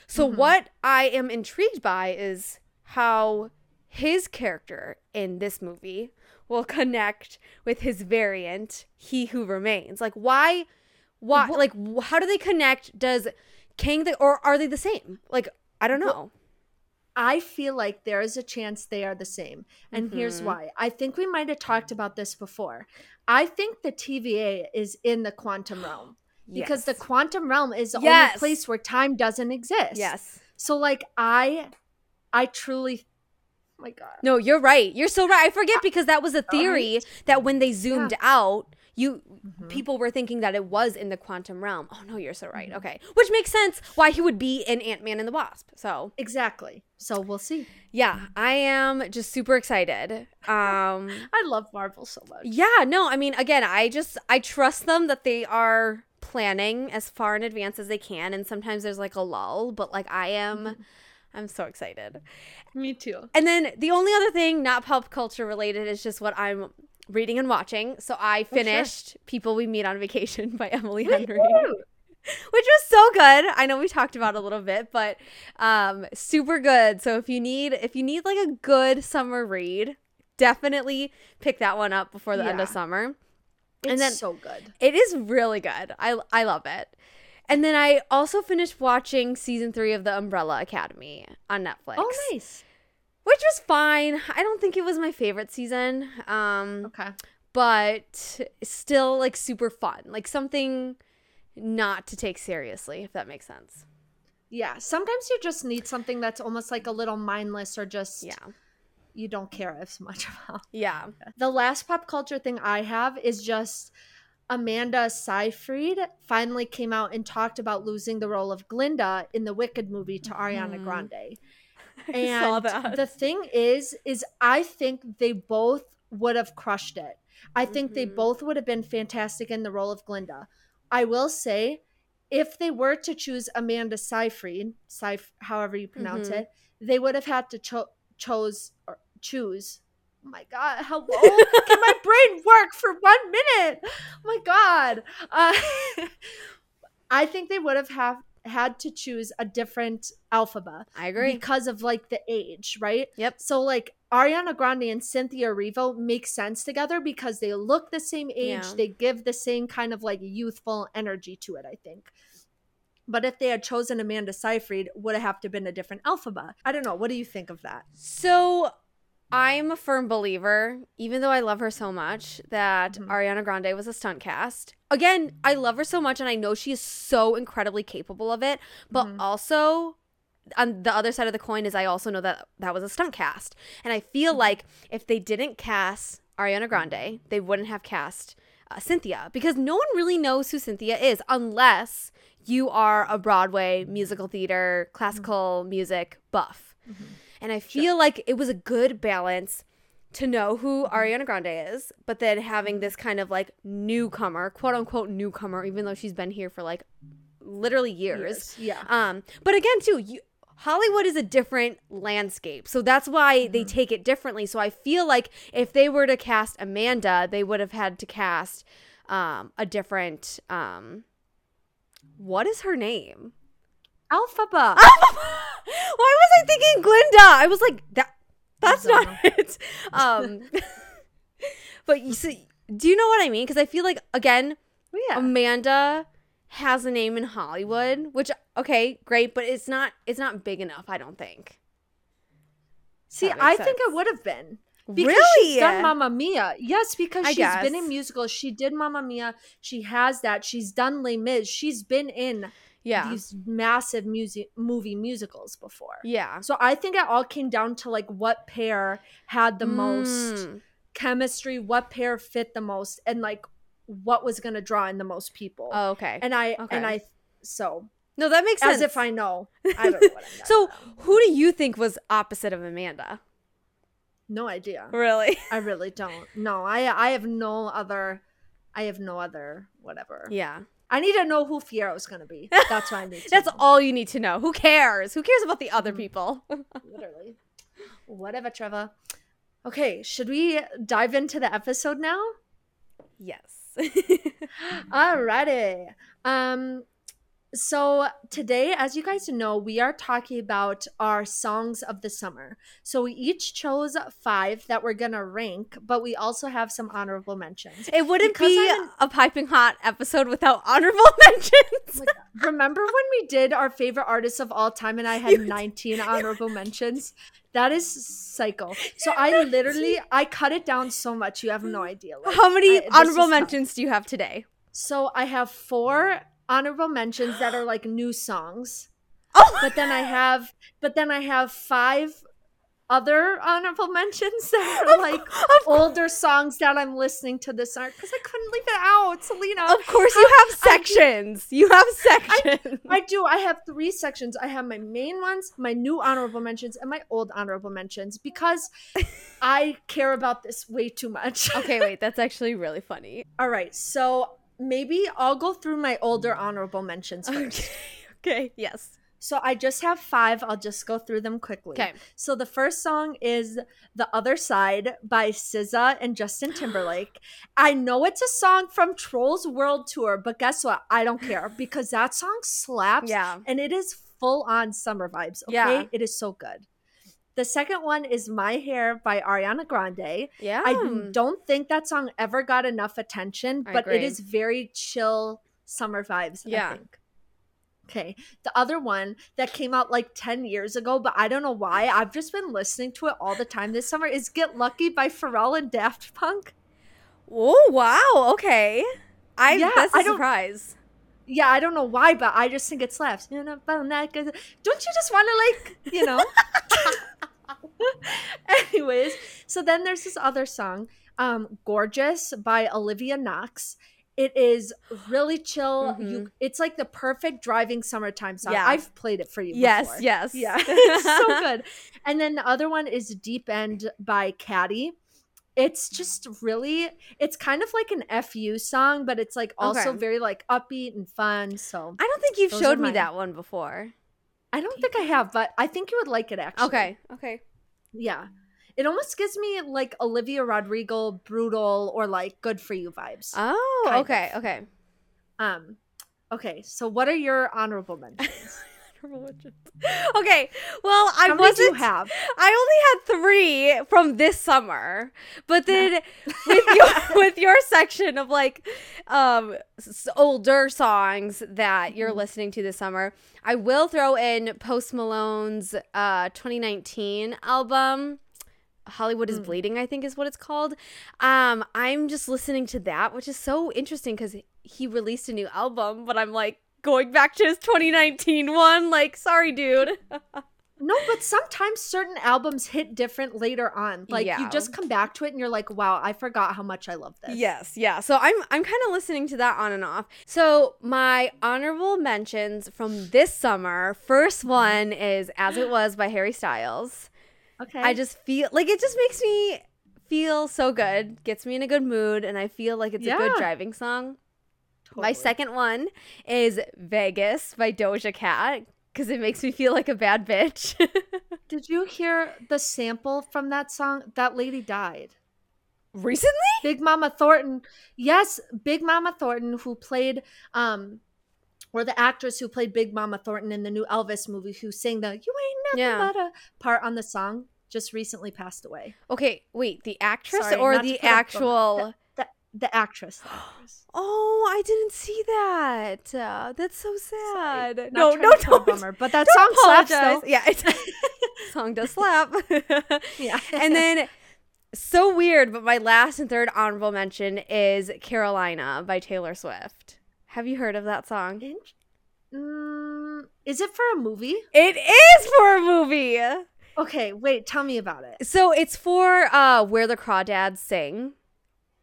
[SPEAKER 1] So
[SPEAKER 2] Mhm.
[SPEAKER 1] what I am intrigued by is how his character in this movie will connect with his variant He Who Remains. Like why why
[SPEAKER 2] Wha-
[SPEAKER 1] like how do they connect? Does Kang the or are they the same? Like I don't know.
[SPEAKER 2] I feel like there is a chance they are the same. And here's
[SPEAKER 1] Mhm.
[SPEAKER 2] why. I think we might have talked about this before. I think the TVA is in the quantum realm because the quantum realm is the
[SPEAKER 1] Yes.
[SPEAKER 2] only place where time doesn't exist.
[SPEAKER 1] yes.
[SPEAKER 2] So like I I truly my god.
[SPEAKER 1] No, you're right. You're so right. I forget because that was a theory that when they zoomed out, you
[SPEAKER 2] Mhm.
[SPEAKER 1] people were thinking that it was in the quantum realm. Oh no, you're so
[SPEAKER 2] Mm-hmm.
[SPEAKER 1] right. Okay. Which makes sense why he would be in Ant-Man and the Wasp. So,
[SPEAKER 2] Exactly. So we'll see.
[SPEAKER 1] yeah, I am just super excited. Um
[SPEAKER 2] I love Marvel so much.
[SPEAKER 1] yeah, no, I mean again, I just I trust them that they are planning as far in advance as they can and sometimes there's like a lull, but like I am
[SPEAKER 2] Mm-hmm.
[SPEAKER 1] I'm so excited.
[SPEAKER 2] Me too.
[SPEAKER 1] And then the only other thing, not pop culture related, is just what I'm reading and watching. So I
[SPEAKER 2] Oh, sure.
[SPEAKER 1] finished People We Meet on Vacation by Emily Henry, which was so good. I know we talked about it a little bit, but um, super good. So if you need if you need like a good summer read, definitely pick that one up before the end of summer.
[SPEAKER 2] It's
[SPEAKER 1] And then-
[SPEAKER 2] so good.
[SPEAKER 1] It is really good. I I love it. And then I also finished watching season three of The Umbrella Academy on Netflix
[SPEAKER 2] Oh nice.
[SPEAKER 1] which was fine. I don't think it was my favorite season. Um
[SPEAKER 2] Okay.
[SPEAKER 1] but still like super fun. Like something not to take seriously if that makes sense.
[SPEAKER 2] Yeah. Sometimes you just need something that's almost like a little mindless or just
[SPEAKER 1] Yeah.
[SPEAKER 2] you don't care as much about.
[SPEAKER 1] Yeah.
[SPEAKER 2] The last pop culture thing I have is just Amanda Seyfried finally came out and talked about losing the role of Glinda in the Wicked movie to Ariana
[SPEAKER 1] Mhm.
[SPEAKER 2] Grande. And the thing is, is I think they both would have crushed it. I think they
[SPEAKER 1] Mhm.
[SPEAKER 2] both would have been fantastic in the role of Glinda. I will say, if they were to choose Amanda Seyfried, Seyf- however you pronounce
[SPEAKER 1] Mhm.
[SPEAKER 2] it, they would have had to cho- chose or choose. Oh my God, hello! Can my brain work for one minute? Oh my God. Uh, I think they would have have had to choose a different Elphaba
[SPEAKER 1] I agree.
[SPEAKER 2] because of like the age, right?
[SPEAKER 1] Yep.
[SPEAKER 2] So like Ariana Grande and Cynthia Erivo make sense together because they look the same age,
[SPEAKER 1] Yeah.
[SPEAKER 2] they give the same kind of like youthful energy to it, I think. But if they had chosen Amanda Seyfried, would it have to been a different Elphaba? I don't know. What do you think of that?
[SPEAKER 1] So I'm a firm believer, even though I love her so much, that
[SPEAKER 2] Mhm.
[SPEAKER 1] Ariana Grande was a stunt cast. Again, I love her so much and I know she is so incredibly capable of it, but
[SPEAKER 2] Mhm.
[SPEAKER 1] also on the other side of the coin is I also know that that was a stunt cast. And I feel
[SPEAKER 2] Mhm.
[SPEAKER 1] like if they didn't cast Ariana Grande, they wouldn't have cast uh, Cynthia because no one really knows who Cynthia is unless you are a Broadway musical theater, classical music buff. And I feel like it was a good balance to know who Ariana Grande is, but then having this kind of like newcomer, quote unquote newcomer, even though she's been here for like literally years.
[SPEAKER 2] Yeah.
[SPEAKER 1] Um, but again, too, you Hollywood is a different landscape. So that's why they
[SPEAKER 2] Mm-hmm.
[SPEAKER 1] take it differently. So I feel like if they were to cast Amanda, they would have had to cast um, a different um, what is her name?
[SPEAKER 2] Elphaba. Elphaba.
[SPEAKER 1] Why was I thinking Glinda? I was like that that's not it. Um but you see do you know what I mean? Because I feel like again,
[SPEAKER 2] yeah.
[SPEAKER 1] Amanda has a name in Hollywood, which okay, great, but it's not it's not big enough, I don't think.
[SPEAKER 2] See, I
[SPEAKER 1] makes
[SPEAKER 2] think it would have been. Because
[SPEAKER 1] really?
[SPEAKER 2] she's done Mamma Mia. Yes, because
[SPEAKER 1] I
[SPEAKER 2] she's been in musicals. She did Mamma Mia. She has that. She's done Les Mis. She's been in
[SPEAKER 1] yeah.
[SPEAKER 2] these massive music movie musicals before.
[SPEAKER 1] yeah.
[SPEAKER 2] So I think it all came down to like what pair had the most
[SPEAKER 1] Mm.
[SPEAKER 2] chemistry, what pair fit the most, and like what was gonna draw in the most people.
[SPEAKER 1] Oh, okay.
[SPEAKER 2] and I
[SPEAKER 1] okay.
[SPEAKER 2] and I so
[SPEAKER 1] no, that makes sense.
[SPEAKER 2] as if I know. I don't know
[SPEAKER 1] So,
[SPEAKER 2] about.
[SPEAKER 1] who do you think was opposite of Amanda?
[SPEAKER 2] no idea.
[SPEAKER 1] Really?
[SPEAKER 2] I really don't. No, I I have no other I have no other whatever.
[SPEAKER 1] Yeah.
[SPEAKER 2] I need to know who Fiyero's gonna be. That's what I need to
[SPEAKER 1] That's
[SPEAKER 2] know.
[SPEAKER 1] all you need to know. Who cares? Who cares about the other
[SPEAKER 2] Mhm.
[SPEAKER 1] people?
[SPEAKER 2] literally. Whatever, Trevor. Okay, should we dive into the episode now?
[SPEAKER 1] yes.
[SPEAKER 2] Alrighty. Um so today, as you guys know, we are talking about our songs of the summer. So we each chose five that we're gonna rank, but we also have some honorable mentions.
[SPEAKER 1] it wouldn't
[SPEAKER 2] Because
[SPEAKER 1] be
[SPEAKER 2] I'm
[SPEAKER 1] a piping hot episode without honorable mentions.
[SPEAKER 2] Remember when we did our favorite artists of all time and I had 19 honorable mentions? That is psycho. So I literally I cut it down so much you have no idea. Like,
[SPEAKER 1] How many
[SPEAKER 2] I-
[SPEAKER 1] honorable
[SPEAKER 2] is tough.
[SPEAKER 1] mentions do you have today?
[SPEAKER 2] So I have four honorable mentions that are like new songs.
[SPEAKER 1] Oh,
[SPEAKER 2] But then I have but then I have five other honorable mentions that are like
[SPEAKER 1] of,
[SPEAKER 2] older songs that I'm listening to this art because I couldn't leave it out, Selena.
[SPEAKER 1] of course, you have
[SPEAKER 2] I
[SPEAKER 1] sections. You have sections.
[SPEAKER 2] I do. I have three sections. I have my main ones, my new honorable mentions, and my old honorable mentions because I care about this way too much.
[SPEAKER 1] okay, wait, that's actually really funny.
[SPEAKER 2] All right. So maybe I'll go through my older mm. honorable mentions first.
[SPEAKER 1] Okay. Okay. Yes.
[SPEAKER 2] So I just have five. I'll just go through them quickly.
[SPEAKER 1] Okay.
[SPEAKER 2] So the first song is "The Other Side" by SZA and Justin Timberlake. I know it's a song from Trolls World Tour, but guess what? I don't care because that song slaps.
[SPEAKER 1] Yeah.
[SPEAKER 2] and it is full on summer vibes. Okay,
[SPEAKER 1] Yeah.
[SPEAKER 2] it is so good. The second one is "My Hair" by Ariana Grande.
[SPEAKER 1] Yeah.
[SPEAKER 2] I don't think that song ever got enough attention,
[SPEAKER 1] I
[SPEAKER 2] but it is very chill summer vibes.
[SPEAKER 1] Yeah.
[SPEAKER 2] I think. Okay. The other one that came out like 10 years ago, but I don't know why. I've just been listening to it all the time this summer is Get Lucky by Pharrell and Daft Punk.
[SPEAKER 1] Oh wow. Okay. I
[SPEAKER 2] Yeah,
[SPEAKER 1] that's a
[SPEAKER 2] I
[SPEAKER 1] surprise.
[SPEAKER 2] Yeah, I don't know why, but I just think it slaps. You know, but not 'cause- Don't you just want to like, you know? Anyways, so then there's this other song, um, "Gorgeous" by Olivia Knox. It is really chill. You, it's like the perfect driving summertime song.
[SPEAKER 1] Yeah.
[SPEAKER 2] I've played it for you.
[SPEAKER 1] Yes.
[SPEAKER 2] before.
[SPEAKER 1] Yes.
[SPEAKER 2] yeah, it's so good. And then the other one is "Deep End" by Caddy. It's just really, it's kind of like an fu song, but it's like also
[SPEAKER 1] Okay.
[SPEAKER 2] very like upbeat and fun. So
[SPEAKER 1] I don't think you've showed me that one before.
[SPEAKER 2] I don't think I have, but I think you would like it actually.
[SPEAKER 1] Okay. Okay.
[SPEAKER 2] Yeah. It almost gives me like Olivia Rodrigo brutal or like good for you vibes.
[SPEAKER 1] Oh. Okay. Okay.
[SPEAKER 2] Um okay, so what are your honorable mentions?
[SPEAKER 1] okay. Well, I
[SPEAKER 2] How many do you
[SPEAKER 1] wasn't.
[SPEAKER 2] have?
[SPEAKER 1] I only had three from this summer, but then with your with your section of like um older songs that you're
[SPEAKER 2] Mhm.
[SPEAKER 1] listening to this summer, I will throw in Post Malone's uh 2019 album. Hollywood is
[SPEAKER 2] Mm.
[SPEAKER 1] Bleeding, I think is what it's called. Um, I'm just listening to that, which is so interesting because he released a new album, but I'm like going back to his 2019 one. Like, sorry, dude.
[SPEAKER 2] No, but sometimes certain albums hit different later on. Like
[SPEAKER 1] Yeah.
[SPEAKER 2] you just come back to it and you're like, "Wow, I forgot how much I love this."
[SPEAKER 1] Yes, yeah. So I'm I'm kind of listening to that on and off. So my honorable mentions from this summer. First mm-hmm. one is "As It Was" by Harry Styles.
[SPEAKER 2] Okay.
[SPEAKER 1] I just feel like it just makes me feel so good, gets me in a good mood, and I feel like it's a good driving song. My second one is "Vegas" by Doja Cat. because it makes me feel like a bad bitch.
[SPEAKER 2] Did you hear the sample from that song? That lady died.
[SPEAKER 1] Recently?
[SPEAKER 2] Big Mama Thornton. Yes, Big Mama Thornton, who played, um, or the actress who played Big Mama Thornton in the new Elvis movie, who sang the "You Ain't Nothing
[SPEAKER 1] Yeah.
[SPEAKER 2] But a" part on the song, just recently passed away.
[SPEAKER 1] Okay, wait, the actress
[SPEAKER 2] Sorry,
[SPEAKER 1] or the actual.
[SPEAKER 2] The, actress. The actress.
[SPEAKER 1] Oh, I didn't see that. Uh, that's so sad. No, no,
[SPEAKER 2] to put a
[SPEAKER 1] don't.
[SPEAKER 2] bummer, but that song slaps
[SPEAKER 1] apologize.
[SPEAKER 2] though.
[SPEAKER 1] Yeah, it's, song does slap.
[SPEAKER 2] Yeah.
[SPEAKER 1] and then, so weird, but my last and third honorable mention is Carolina by Taylor Swift. Have you heard of that song?
[SPEAKER 2] Mm, is it for a movie?
[SPEAKER 1] It is for a movie.
[SPEAKER 2] Okay, wait, tell me about it.
[SPEAKER 1] So it's for uh Where the Crawdads Sing.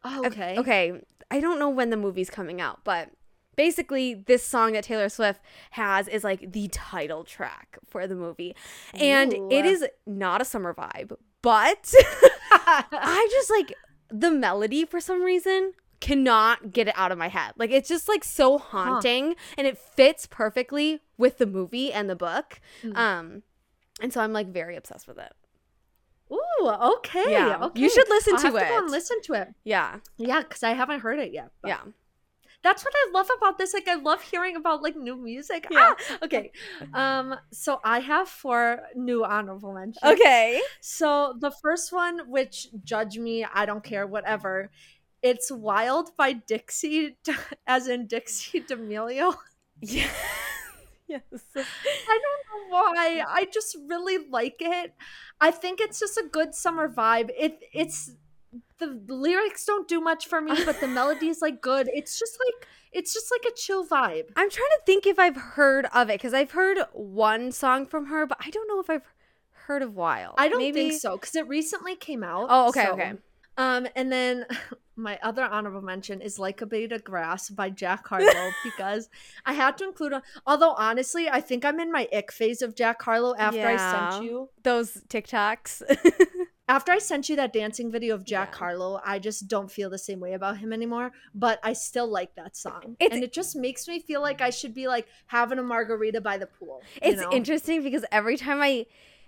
[SPEAKER 2] Oh, okay.
[SPEAKER 1] Okay. I don't know when the movie's coming out, but basically this song that Taylor Swift has is like the title track for the movie. And
[SPEAKER 2] Ooh.
[SPEAKER 1] it is not a summer vibe, but I just like the melody for some reason cannot get it out of my head. Like it's just like so haunting and it fits perfectly with the movie and the book.
[SPEAKER 2] Mm.
[SPEAKER 1] Um and so I'm like very obsessed with it.
[SPEAKER 2] Ooh, okay.
[SPEAKER 1] Yeah,
[SPEAKER 2] okay.
[SPEAKER 1] you should listen to it.
[SPEAKER 2] I'll
[SPEAKER 1] to
[SPEAKER 2] have go and listen to it.
[SPEAKER 1] Yeah.
[SPEAKER 2] Yeah, because I haven't heard it yet. but
[SPEAKER 1] Yeah.
[SPEAKER 2] That's what I love about this. Like I love hearing about like new music.
[SPEAKER 1] Yeah.
[SPEAKER 2] Ah, okay. Um, so I have four new honorable mentions.
[SPEAKER 1] Okay.
[SPEAKER 2] So the first one, which judge me, I don't care, whatever. It's Wild by Dixie, as in Dixie D'Amelio.
[SPEAKER 1] Yeah. yes.
[SPEAKER 2] I don't know why. I just really like it. I think it's just a good summer vibe. It it's the lyrics don't do much for me, but the melody is like good. It's just like it's just like a chill vibe.
[SPEAKER 1] I'm trying to think if I've heard of it because I've heard one song from her, but I don't know if I've heard of Wild.
[SPEAKER 2] I don't
[SPEAKER 1] Maybe-
[SPEAKER 2] think so because it recently came out.
[SPEAKER 1] Oh, okay,
[SPEAKER 2] so-
[SPEAKER 1] okay.
[SPEAKER 2] Um, and then my other honorable mention is "Like a Blade of Grass" by Jack Harlow because I had to include. A, although honestly, I think I'm in my ick phase of Jack Harlow after I sent you
[SPEAKER 1] Those TikToks.
[SPEAKER 2] after I sent you that dancing video of Jack
[SPEAKER 1] Yeah.
[SPEAKER 2] Harlow, I just don't feel the same way about him anymore. But I still like that song,
[SPEAKER 1] It's-
[SPEAKER 2] and it just makes me feel like I should be like having a margarita by the pool. you
[SPEAKER 1] it's
[SPEAKER 2] know?
[SPEAKER 1] interesting because every time I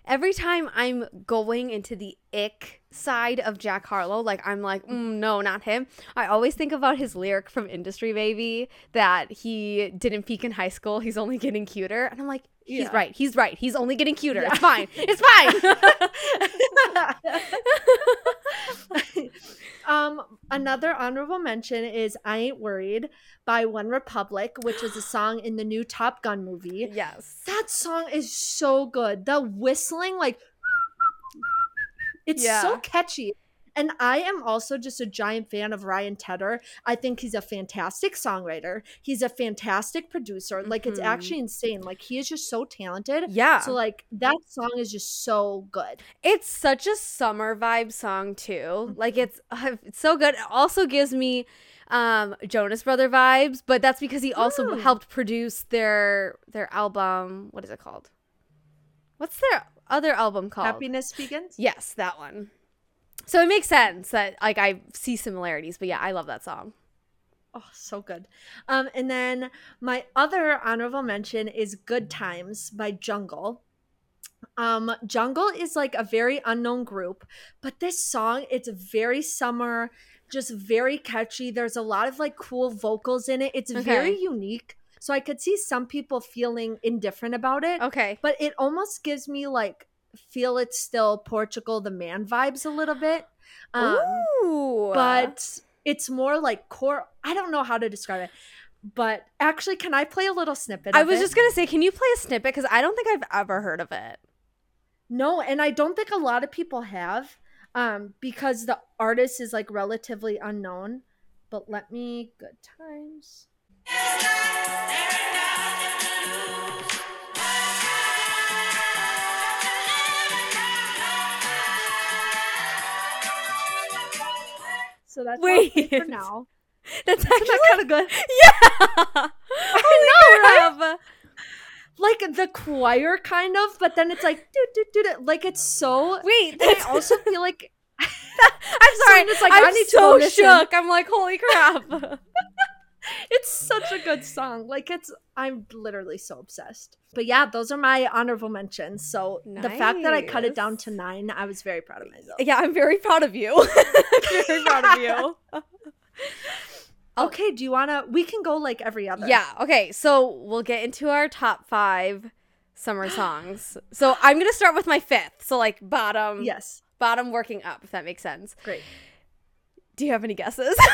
[SPEAKER 1] every time I'm going into the ick side of Jack Harlow, like I'm like, mm, no, not him. I always think about his lyric from Industry Baby that he didn't peak in high school. He's only getting cuter, and I'm like, he's
[SPEAKER 2] Yeah.
[SPEAKER 1] right. He's right. He's only getting cuter.
[SPEAKER 2] Yeah.
[SPEAKER 1] It's fine. It's fine.
[SPEAKER 2] um, another honorable mention is "I Ain't Worried" by One Republic, which is a song in the new Top Gun movie.
[SPEAKER 1] yes.
[SPEAKER 2] That song is so good. The whistling, like, it's
[SPEAKER 1] Yeah.
[SPEAKER 2] so catchy. And I am also just a giant fan of Ryan Tedder. I think he's a fantastic songwriter. He's a fantastic producer. Like, it's
[SPEAKER 1] Mhm.
[SPEAKER 2] actually insane. Like, he is just so talented.
[SPEAKER 1] Yeah.
[SPEAKER 2] So, like, that song is just so good.
[SPEAKER 1] It's such a summer vibe song too. Like
[SPEAKER 2] Mm-hmm.
[SPEAKER 1] it's, uh, it's so good. It also gives me um Jonas Brother vibes, but that's because he also
[SPEAKER 2] Mm.
[SPEAKER 1] helped produce their their album. What is it called? What's their other album called?
[SPEAKER 2] Happiness Begins?
[SPEAKER 1] Yes, that one. So it makes sense that like I see similarities, but yeah, I love that song.
[SPEAKER 2] Oh, so good. Um, and then my other honorable mention is Good Times by Jungle. Um, Jungle is like a very unknown group, but this song, it's very summer, just very catchy. There's a lot of like cool vocals in it. It's very unique. So I could see some people feeling indifferent about it,
[SPEAKER 1] Okay.
[SPEAKER 2] but it almost gives me like feel it's still Portugal the man vibes a little bit. Um,
[SPEAKER 1] Ooh.
[SPEAKER 2] but it's more like core i don't know how to describe it but actually can i play a little snippet
[SPEAKER 1] I was
[SPEAKER 2] it?
[SPEAKER 1] just gonna say, can you play a snippet? Because I don't think I've ever heard of it.
[SPEAKER 2] no and i don't think a lot of people have um because the artist is like relatively unknown but let me good times so that's
[SPEAKER 1] Wait.
[SPEAKER 2] For now
[SPEAKER 1] That's actually
[SPEAKER 2] kind of good
[SPEAKER 1] yeah.
[SPEAKER 2] I know,
[SPEAKER 1] right?
[SPEAKER 2] like the choir kind of but then it's like do do do do like it's so
[SPEAKER 1] Wait,
[SPEAKER 2] i also feel like
[SPEAKER 1] I'm sorry.
[SPEAKER 2] Selena's like,
[SPEAKER 1] I'm
[SPEAKER 2] I need
[SPEAKER 1] so
[SPEAKER 2] listen.
[SPEAKER 1] shook. I'm like, holy crap.
[SPEAKER 2] It's such a good song. Like it's I'm literally so obsessed. But yeah, those are my honorable mentions. So the fact that I cut it down to 9, I was very proud of myself.
[SPEAKER 1] Yeah, I'm very proud of you. very proud of you.
[SPEAKER 2] Okay, do you want to we can go like every other.
[SPEAKER 1] Yeah. Okay. So we'll get into our top five summer songs. So I'm gonna start with my fifth. So like bottom,
[SPEAKER 2] Yes.
[SPEAKER 1] bottom working up, if that makes sense.
[SPEAKER 2] Great.
[SPEAKER 1] Do you have any guesses?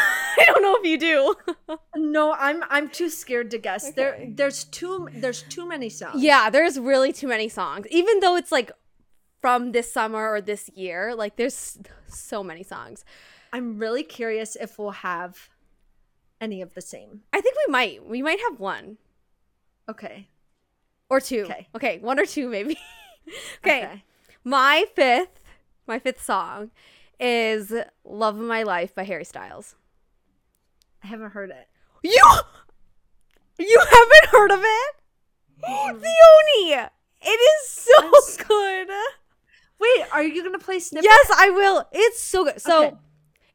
[SPEAKER 1] I don't know if you do.
[SPEAKER 2] No, I'm I'm too scared to guess. There there's too there's too many songs.
[SPEAKER 1] yeah, there's really too many songs. Even though it's like from this summer or this year, like there's so many songs.
[SPEAKER 2] I'm really curious if we'll have any of the same.
[SPEAKER 1] I think we might. We might have one
[SPEAKER 2] Okay.
[SPEAKER 1] or two.
[SPEAKER 2] Okay.
[SPEAKER 1] Okay, one or two maybe. okay. My fifth, my fifth song is "Love of My Life" by Harry Styles.
[SPEAKER 2] I haven't heard it.
[SPEAKER 1] You, you haven't heard of it, Theoni? It is so
[SPEAKER 2] I'm s-
[SPEAKER 1] good.
[SPEAKER 2] Wait, are you gonna play snippet?
[SPEAKER 1] Yes, I will. It's so good. So,
[SPEAKER 2] Okay.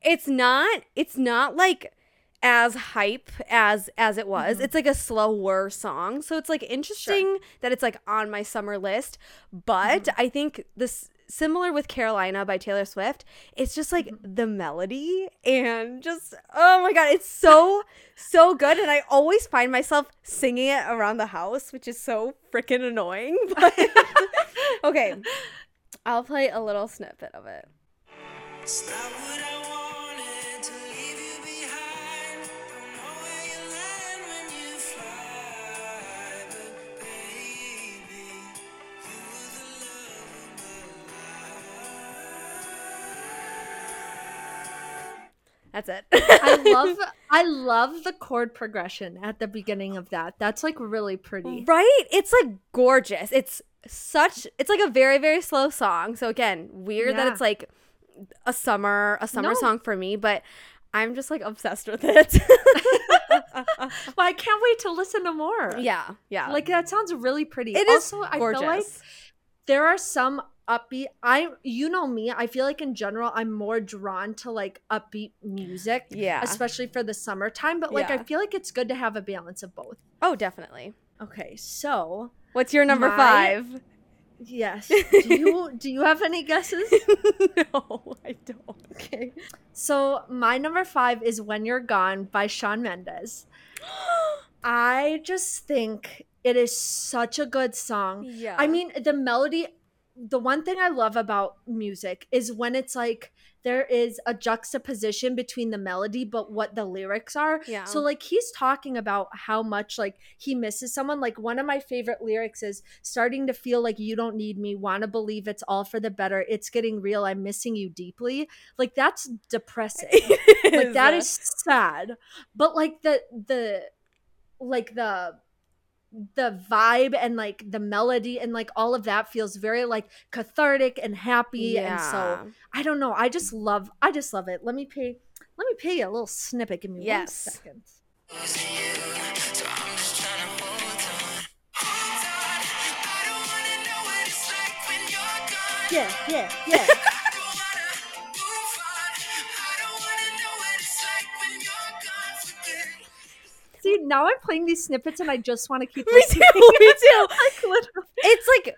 [SPEAKER 1] it's not. It's not like as hype as as it was.
[SPEAKER 2] Mm-hmm.
[SPEAKER 1] It's like a slower song. So it's like interesting that it's like on my summer list. But
[SPEAKER 2] Mm-hmm.
[SPEAKER 1] I think this similar with Carolina by Taylor Swift. It's just like
[SPEAKER 2] Mm-hmm.
[SPEAKER 1] the melody and just oh my god, it's so so good. And I always find myself singing it around the house, which is so freaking annoying. But okay, I'll play a little snippet of it. That's it.
[SPEAKER 2] I love I love the chord progression at the beginning of that. That's like really pretty.
[SPEAKER 1] Right? It's like gorgeous. It's such it's like a very very slow song. So again, weird that it's like a summer a summer
[SPEAKER 2] No.
[SPEAKER 1] song for me, but I'm just like obsessed with it.
[SPEAKER 2] Well, I can't wait to listen to more.
[SPEAKER 1] yeah, yeah.
[SPEAKER 2] Like that sounds really pretty.
[SPEAKER 1] it is
[SPEAKER 2] also, I
[SPEAKER 1] gorgeous.
[SPEAKER 2] feel like there are some upbeat I you know me, I feel like in general I'm more drawn to like upbeat music.
[SPEAKER 1] Yeah.
[SPEAKER 2] Especially for the summertime. But like I feel like it's good to have a balance of both.
[SPEAKER 1] oh, definitely.
[SPEAKER 2] Okay, so
[SPEAKER 1] What's your number
[SPEAKER 2] My-
[SPEAKER 1] 5?
[SPEAKER 2] yes. Do you do you have any guesses?
[SPEAKER 1] no, I don't.
[SPEAKER 2] Okay. So my number five is When You're Gone by Shawn Mendes. I just think it is such a good song.
[SPEAKER 1] Yeah.
[SPEAKER 2] I mean, the melody, the one thing I love about music is when it's like there is a juxtaposition between the melody but what the lyrics are.
[SPEAKER 1] Yeah.
[SPEAKER 2] So like he's talking about how much like he misses someone. Like one of my favorite lyrics is starting to feel like you don't need me, want to believe it's all for the better. It's getting real. I'm missing you deeply. Like that's depressing like that is sad but like the the like the the vibe and like the melody and like all of that feels very like cathartic and happy and so i don't know i just love i just love it. Let me pay let me pay you a little snippet. Give me
[SPEAKER 1] Yes.
[SPEAKER 2] one second.
[SPEAKER 3] Losing you, so
[SPEAKER 2] now i'm playing these snippets and i just want to keep
[SPEAKER 1] Me
[SPEAKER 2] listening.
[SPEAKER 1] too. Me too.
[SPEAKER 2] like
[SPEAKER 1] it's like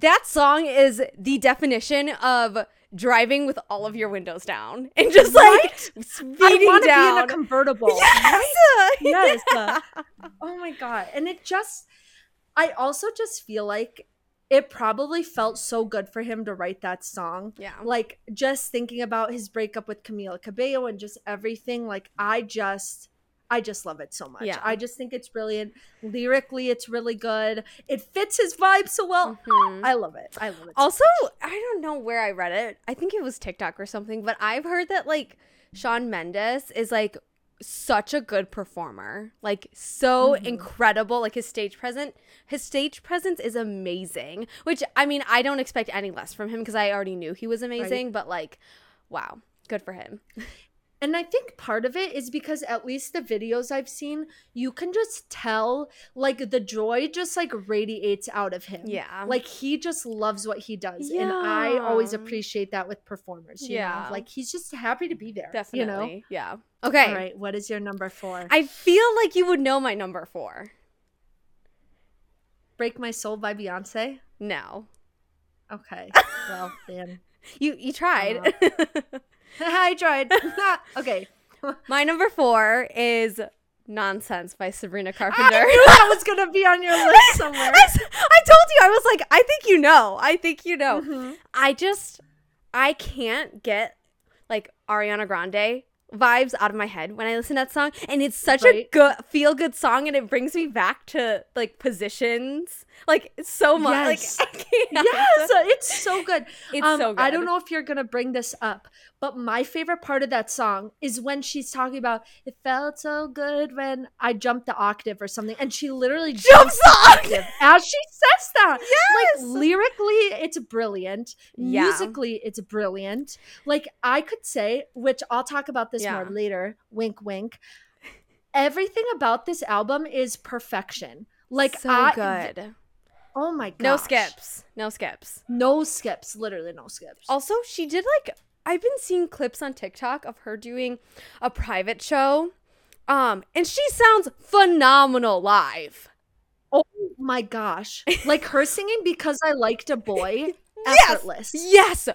[SPEAKER 1] that song is the definition of driving with all of your windows down and just like
[SPEAKER 2] Right?
[SPEAKER 1] speeding
[SPEAKER 2] i to be
[SPEAKER 1] down.
[SPEAKER 2] in a convertible
[SPEAKER 1] yes, uh,
[SPEAKER 2] Yes. Uh, oh my god and it just i also just feel like it probably felt so good for him to write that song
[SPEAKER 1] yeah.
[SPEAKER 2] like just thinking about his breakup with camila cabello and just everything like i just i just love it so much
[SPEAKER 1] Yeah.
[SPEAKER 2] i just think it's brilliant lyrically it's really good it fits his vibe so well
[SPEAKER 1] Mhm.
[SPEAKER 2] i love it i love it so
[SPEAKER 1] Also, I don't know where I read it. I think it was TikTok or something, but I've heard that like Shawn Mendes is like such a good performer. Like so
[SPEAKER 2] Mhm.
[SPEAKER 1] incredible. Like his stage present his stage presence is amazing. Which I mean, I don't expect any less from him because I already knew he was amazing, but like wow, good for him.
[SPEAKER 2] And I think part of it is because at least the videos I've seen, you can just tell like the joy just like radiates out of him.
[SPEAKER 1] Yeah.
[SPEAKER 2] Like he just loves what he does. And I always appreciate that with performers. You
[SPEAKER 1] Yeah.
[SPEAKER 2] Know? Like he's just happy to be there.
[SPEAKER 1] Definitely.
[SPEAKER 2] You know?
[SPEAKER 1] Yeah. Okay.
[SPEAKER 2] All right. What is your number four?
[SPEAKER 1] I feel like you would know my number four.
[SPEAKER 2] Break My Soul by Beyonce.
[SPEAKER 1] No.
[SPEAKER 2] Okay. Well, then.
[SPEAKER 1] You you tried.
[SPEAKER 2] I tried. okay.
[SPEAKER 1] my number four is Nonsense by Sabrina Carpenter.
[SPEAKER 2] I knew that was going to be on your list somewhere.
[SPEAKER 1] I, s- I told you I was like I think you know. I think you know.
[SPEAKER 2] Mhm.
[SPEAKER 1] I just I can't get like Ariana Grande vibes out of my head when I listen to that song and it's such a good feel good song and it brings me back to like positions like so much
[SPEAKER 2] Yes.
[SPEAKER 1] like.
[SPEAKER 2] Yes, it's so good.
[SPEAKER 1] It's
[SPEAKER 2] Um,
[SPEAKER 1] so good.
[SPEAKER 2] I don't know if you're gonna bring this up, but my favorite part of that song is when she's talking about it felt so good when I jumped the octave or something, and she literally
[SPEAKER 1] Jumps the octave.
[SPEAKER 2] as she says that.
[SPEAKER 1] Yes.
[SPEAKER 2] Like lyrically, it's brilliant.
[SPEAKER 1] Yeah.
[SPEAKER 2] Musically, it's brilliant. Like I could say, which I'll talk about this
[SPEAKER 1] Yeah.
[SPEAKER 2] more later. Wink, wink. Everything about this album is perfection. Like
[SPEAKER 1] so
[SPEAKER 2] I,
[SPEAKER 1] good.
[SPEAKER 2] Oh my god.
[SPEAKER 1] No skips. No skips.
[SPEAKER 2] No skips. Literally no skips.
[SPEAKER 1] Also, she did like I've been seeing clips on TikTok of her doing a private show. Um, and she sounds phenomenal live.
[SPEAKER 2] Oh my gosh. Like her singing because I liked a boy,
[SPEAKER 1] Yes!
[SPEAKER 2] effortless.
[SPEAKER 1] Yes.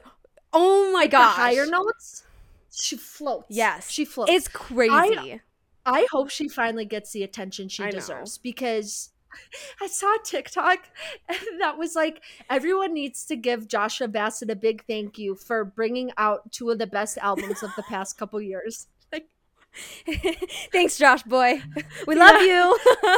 [SPEAKER 1] Oh my
[SPEAKER 2] The
[SPEAKER 1] gosh.
[SPEAKER 2] higher notes, she floats.
[SPEAKER 1] Yes.
[SPEAKER 2] She floats.
[SPEAKER 1] It's crazy.
[SPEAKER 2] I hope she finally gets the attention she
[SPEAKER 1] I know.
[SPEAKER 2] deserves because I saw a TikTok that was like everyone needs to give Joshua Bassett a big thank you for bringing out two of the best albums of the past couple years. Like
[SPEAKER 1] Thanks, Josh boy. We love you.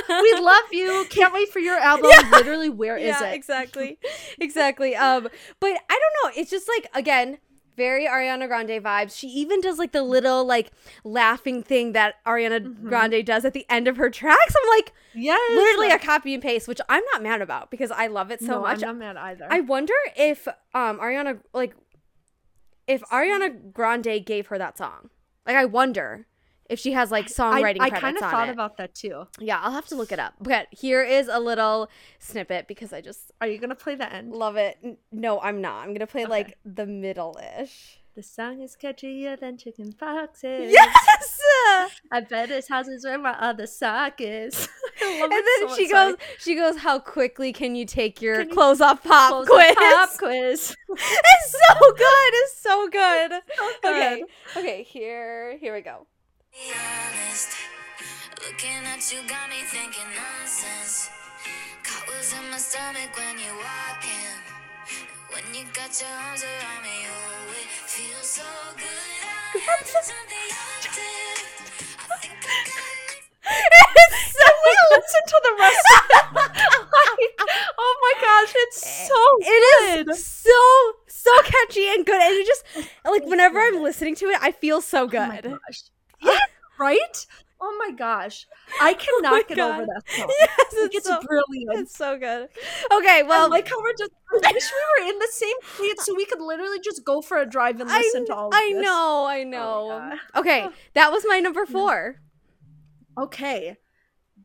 [SPEAKER 2] we love you. Can't wait for your album. Literally, where is
[SPEAKER 1] yeah,
[SPEAKER 2] it?
[SPEAKER 1] exactly. exactly. Um, but I don't know. It's just like again, very Ariana Grande vibes. She even does like the little like laughing thing that Ariana
[SPEAKER 2] Mhm.
[SPEAKER 1] Grande does at the end of her tracks. I'm like
[SPEAKER 2] Yes.
[SPEAKER 1] literally a copy and paste, which I'm not mad about because I love it so
[SPEAKER 2] no,
[SPEAKER 1] much.
[SPEAKER 2] I'm not mad either.
[SPEAKER 1] I wonder if um Ariana like if Ariana Grande gave her that song. Like I wonder if she has like songwriting
[SPEAKER 2] I, I kind of thought
[SPEAKER 1] it.
[SPEAKER 2] about that too.
[SPEAKER 1] yeah, I'll have to look it up. But here is a little snippet because I just
[SPEAKER 2] Are you gonna play the end?
[SPEAKER 1] love it. No, I'm not. I'm gonna play
[SPEAKER 2] Okay.
[SPEAKER 1] like the middle ish.
[SPEAKER 2] The song is catchier than chicken foxes.
[SPEAKER 1] Yes.
[SPEAKER 2] I bet his house is where my other sock is.
[SPEAKER 1] And then
[SPEAKER 2] so
[SPEAKER 1] she goes, she goes, "How quickly can you take your
[SPEAKER 2] you
[SPEAKER 1] clothes off pop
[SPEAKER 2] Close
[SPEAKER 1] quiz?"
[SPEAKER 2] the pop quiz.
[SPEAKER 1] it's so good. It's so good.
[SPEAKER 2] So
[SPEAKER 1] Okay,
[SPEAKER 2] good.
[SPEAKER 1] okay. Here, here we go.
[SPEAKER 3] Be honest. Looking at you got me thinking nonsense. Caught was in my stomach when you walk in. When you got your arms around me, oh, it feels so good. I had to turn the octave. I think I
[SPEAKER 1] it's so
[SPEAKER 2] listen to the rest of. Like, oh my gosh, it's so
[SPEAKER 1] It
[SPEAKER 2] good.
[SPEAKER 1] is so so catchy and good, and it just like whenever I'm listening to it, I feel so
[SPEAKER 2] Oh my
[SPEAKER 1] good.
[SPEAKER 2] gosh. Right? Oh my gosh. I oh cannot
[SPEAKER 1] my
[SPEAKER 2] get
[SPEAKER 1] God.
[SPEAKER 2] over that song.
[SPEAKER 1] Yes, it's,
[SPEAKER 2] it's
[SPEAKER 1] so,
[SPEAKER 2] brilliant.
[SPEAKER 1] it's so good. Okay, well,
[SPEAKER 2] I like how we're just. I wish we were in the same place so we could literally just go for a drive and
[SPEAKER 1] I,
[SPEAKER 2] listen to all of
[SPEAKER 1] I
[SPEAKER 2] this.
[SPEAKER 1] know, I
[SPEAKER 2] Oh
[SPEAKER 1] know.
[SPEAKER 2] God.
[SPEAKER 1] okay, that was my number four.
[SPEAKER 2] Okay.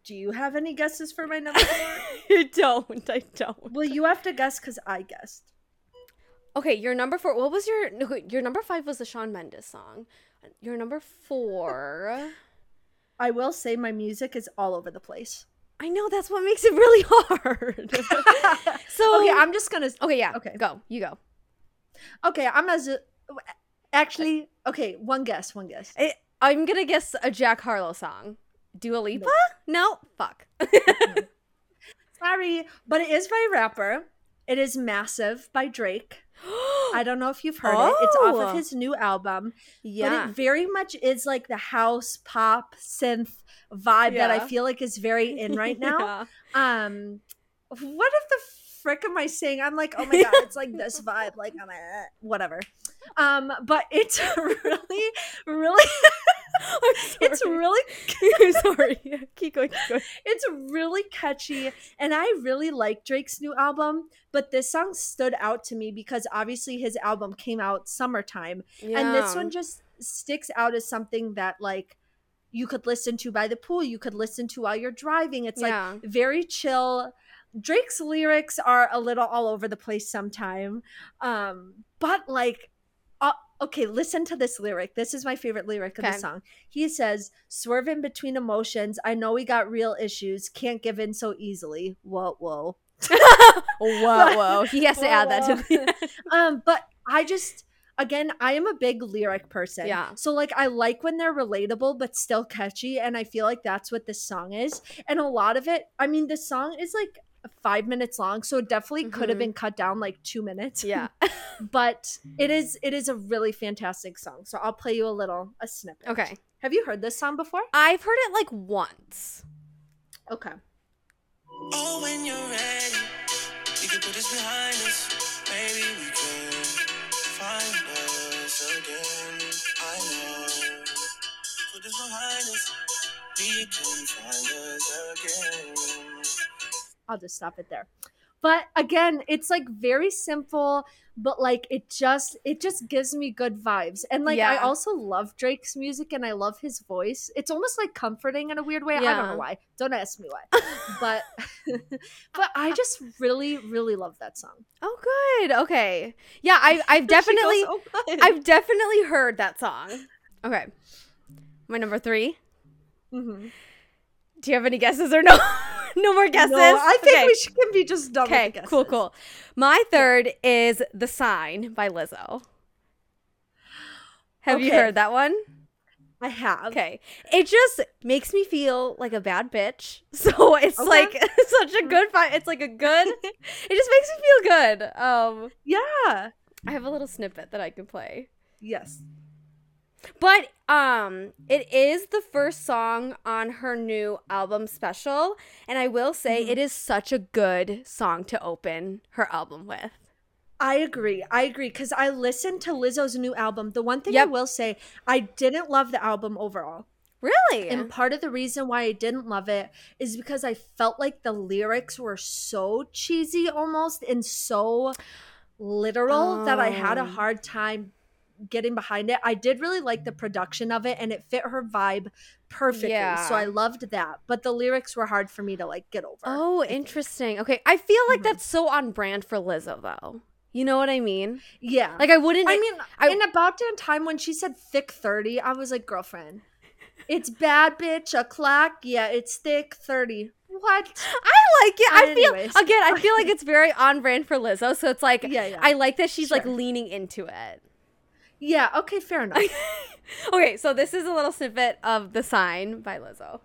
[SPEAKER 2] Do you have any guesses for my number four?
[SPEAKER 1] I don't. I don't.
[SPEAKER 2] well, you have to guess because I guessed.
[SPEAKER 1] Okay, your number four. What was your your number five? Was the Shawn Mendes song? Your number four.
[SPEAKER 2] I will say my music is all over the place.
[SPEAKER 1] I know that's what makes it really hard. so
[SPEAKER 2] okay, I'm just gonna.
[SPEAKER 1] okay, yeah.
[SPEAKER 2] okay.
[SPEAKER 1] go. You go.
[SPEAKER 2] Okay, I'm as. A, actually, okay, one guess, one guess.
[SPEAKER 1] I, I'm gonna guess a Jack Harlow song. Dua Lipa? No. Fuck.
[SPEAKER 2] Sorry, but it is by a rapper. It is Massive by Drake. I don't know if you've heard it. It's off
[SPEAKER 1] Oh.
[SPEAKER 2] of his new album.
[SPEAKER 1] yeah.
[SPEAKER 2] But it very much is like the house pop synth vibe that I feel like is very in right now.
[SPEAKER 1] Yeah.
[SPEAKER 2] Um what if the frick am I saying? I'm like, oh my god, it's like this vibe, like I'm whatever. Um, but it's really, really it's really
[SPEAKER 1] sorry. Keep going. Keep going.
[SPEAKER 2] it's really catchy and I really like Drake's new album, but this song stood out to me because obviously his album came out summertime and this one just sticks out as something that like you could listen to by the pool, you could listen to while you're driving. It's
[SPEAKER 1] Yeah.
[SPEAKER 2] like very chill. Drake's lyrics are a little all over the place sometime. Um, but like uh, okay, listen to this lyric. This is my favorite lyric of
[SPEAKER 1] Okay.
[SPEAKER 2] the song. He says, "Swerving between emotions. I know we got real issues. Can't give in so easily. Whoa, whoa."
[SPEAKER 1] whoa, whoa. He has to add that to
[SPEAKER 2] Whoa.
[SPEAKER 1] the
[SPEAKER 2] um but i just again i am a big lyric person
[SPEAKER 1] Yeah.
[SPEAKER 2] so like i like when they're relatable but still catchy and i feel like that's what this song is and a lot of it i mean the song is like five minutes long so it definitely could have
[SPEAKER 1] Mhm.
[SPEAKER 2] been cut down like two minutes
[SPEAKER 1] Yeah.
[SPEAKER 2] but it is it is a really fantastic song so i'll play you a little a snippet
[SPEAKER 1] Okay.
[SPEAKER 2] have you heard this song before
[SPEAKER 1] I've heard it like once.
[SPEAKER 2] okay
[SPEAKER 3] Oh, when you're ready, we can put this behind us. Maybe we can find us again. I know. Put this behind us. We can find us again.
[SPEAKER 2] I'll just stop it there. But again, it's like very simple, but like it just it just gives me good vibes. And like I also love Drake's music and I love his voice. It's almost like comforting in a weird way. I don't know why. Don't ask me why. but but I just really really love that song.
[SPEAKER 1] Oh, good. Okay. Yeah, I, I've
[SPEAKER 2] goes,
[SPEAKER 1] definitely,
[SPEAKER 2] "Oh.
[SPEAKER 1] I've definitely heard that song. Okay. My number three.
[SPEAKER 2] Mhm.
[SPEAKER 1] Do you have any guesses or no? no more guesses.
[SPEAKER 2] No, I think
[SPEAKER 1] Okay.
[SPEAKER 2] we should, can be just done
[SPEAKER 1] Okay, cool, cool. My third is "The Sign" by Lizzo. Have you heard that one?
[SPEAKER 2] I have.
[SPEAKER 1] Okay, it just makes me feel like a bad bitch. So it's
[SPEAKER 2] Okay.
[SPEAKER 1] like such a good vibe. It's like a good. it just makes me feel good. Um,
[SPEAKER 2] Yeah.
[SPEAKER 1] I have a little snippet that I can play.
[SPEAKER 2] Yes.
[SPEAKER 1] But um it is the first song on her new album special and I will say
[SPEAKER 2] Mhm.
[SPEAKER 1] it is such a good song to open her album with.
[SPEAKER 2] I agree. I agree because I listened to Lizzo's new album. The one thing I will say, I didn't love the album overall.
[SPEAKER 1] Really?
[SPEAKER 2] And part of the reason why I didn't love it is because I felt like the lyrics were so cheesy almost and so literal that I had a
[SPEAKER 1] Oh.
[SPEAKER 2] hard time getting behind it. I did really like the production of it and it fit her vibe perfectly.
[SPEAKER 1] Yeah.
[SPEAKER 2] So I loved that. But the lyrics were hard for me to like get over.
[SPEAKER 1] oh, interesting. Okay, I feel like
[SPEAKER 2] Mhm.
[SPEAKER 1] that's so on brand for Lizzo though. You know what I mean?
[SPEAKER 2] yeah.
[SPEAKER 1] Like I wouldn't
[SPEAKER 2] I mean,
[SPEAKER 1] I-
[SPEAKER 2] in about damn time when she said thick 30, I was like, girlfriend, it's bad bitch o'clock. Yeah, it's thick 30. What?
[SPEAKER 1] I like it. I feel again, I feel like it's very on brand for Lizzo, so it's like
[SPEAKER 2] Yeah, yeah.
[SPEAKER 1] I like that she's like leaning into it.
[SPEAKER 2] Yeah, okay, fair enough.
[SPEAKER 1] okay, so this is a little snippet of The Sign by Lizzo.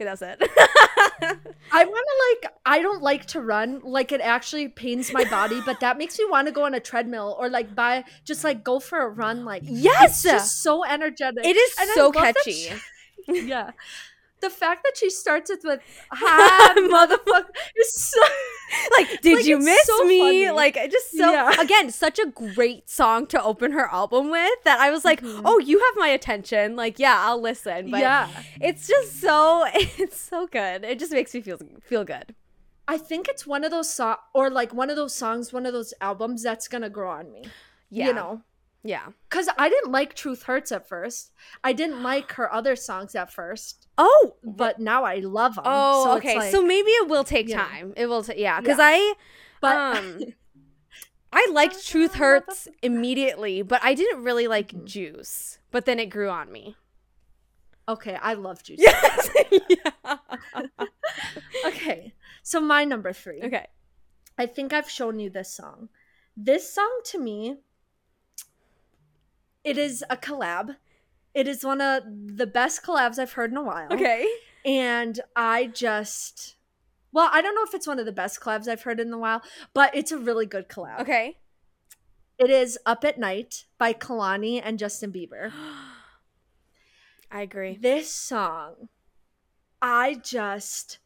[SPEAKER 1] Okay, that's it.
[SPEAKER 2] I want to like, I don't like to run. Like, it actually pains my body, but that makes me want to go on a treadmill or like buy, just like go for a run. Like,
[SPEAKER 1] yes,
[SPEAKER 2] it's just so energetic.
[SPEAKER 1] it is
[SPEAKER 2] And
[SPEAKER 1] so
[SPEAKER 2] that
[SPEAKER 1] catchy.
[SPEAKER 2] yeah. The fact that she starts it with "Hi, motherfucker" is so
[SPEAKER 1] like, did
[SPEAKER 2] Like,
[SPEAKER 1] you miss
[SPEAKER 2] so
[SPEAKER 1] me?
[SPEAKER 2] funny.
[SPEAKER 1] Like, I just so
[SPEAKER 2] Yeah.
[SPEAKER 1] again, such a great song to open her album with. That I was like,
[SPEAKER 2] Mhm.
[SPEAKER 1] oh, you have my attention. Like, yeah, I'll listen. But
[SPEAKER 2] yeah.
[SPEAKER 1] it's just so it's so good. It just makes me feel feel good.
[SPEAKER 2] I think it's one of those so- or like one of those songs, one of those albums that's gonna grow on me.
[SPEAKER 1] Yeah,
[SPEAKER 2] You know,
[SPEAKER 1] yeah.
[SPEAKER 2] because I didn't like "Truth Hurts" at first. I didn't like her other songs at first,
[SPEAKER 1] Oh,
[SPEAKER 2] but now I love them.
[SPEAKER 1] oh,
[SPEAKER 2] so
[SPEAKER 1] okay.
[SPEAKER 2] like-
[SPEAKER 1] so maybe it will take
[SPEAKER 2] Yeah.
[SPEAKER 1] time. It will, yeah, because
[SPEAKER 2] Yeah.
[SPEAKER 1] I
[SPEAKER 2] but
[SPEAKER 1] um I liked Truth Hurts immediately, but I didn't really like Juice. But then it grew on me.
[SPEAKER 2] okay, I love Juice.
[SPEAKER 1] Yes. yeah.
[SPEAKER 2] Okay, so my number three.
[SPEAKER 1] Okay.
[SPEAKER 2] I think I've shown you this song. This song to me, it is a collab. It is one of the best collabs I've heard in a while.
[SPEAKER 1] Okay.
[SPEAKER 2] And I just, well, I don't know if it's one of the best collabs I've heard in a while, but it's a really good collab.
[SPEAKER 1] Okay.
[SPEAKER 2] It is Up at Night by Kehlani and Justin Bieber.
[SPEAKER 1] I agree.
[SPEAKER 2] This song, I just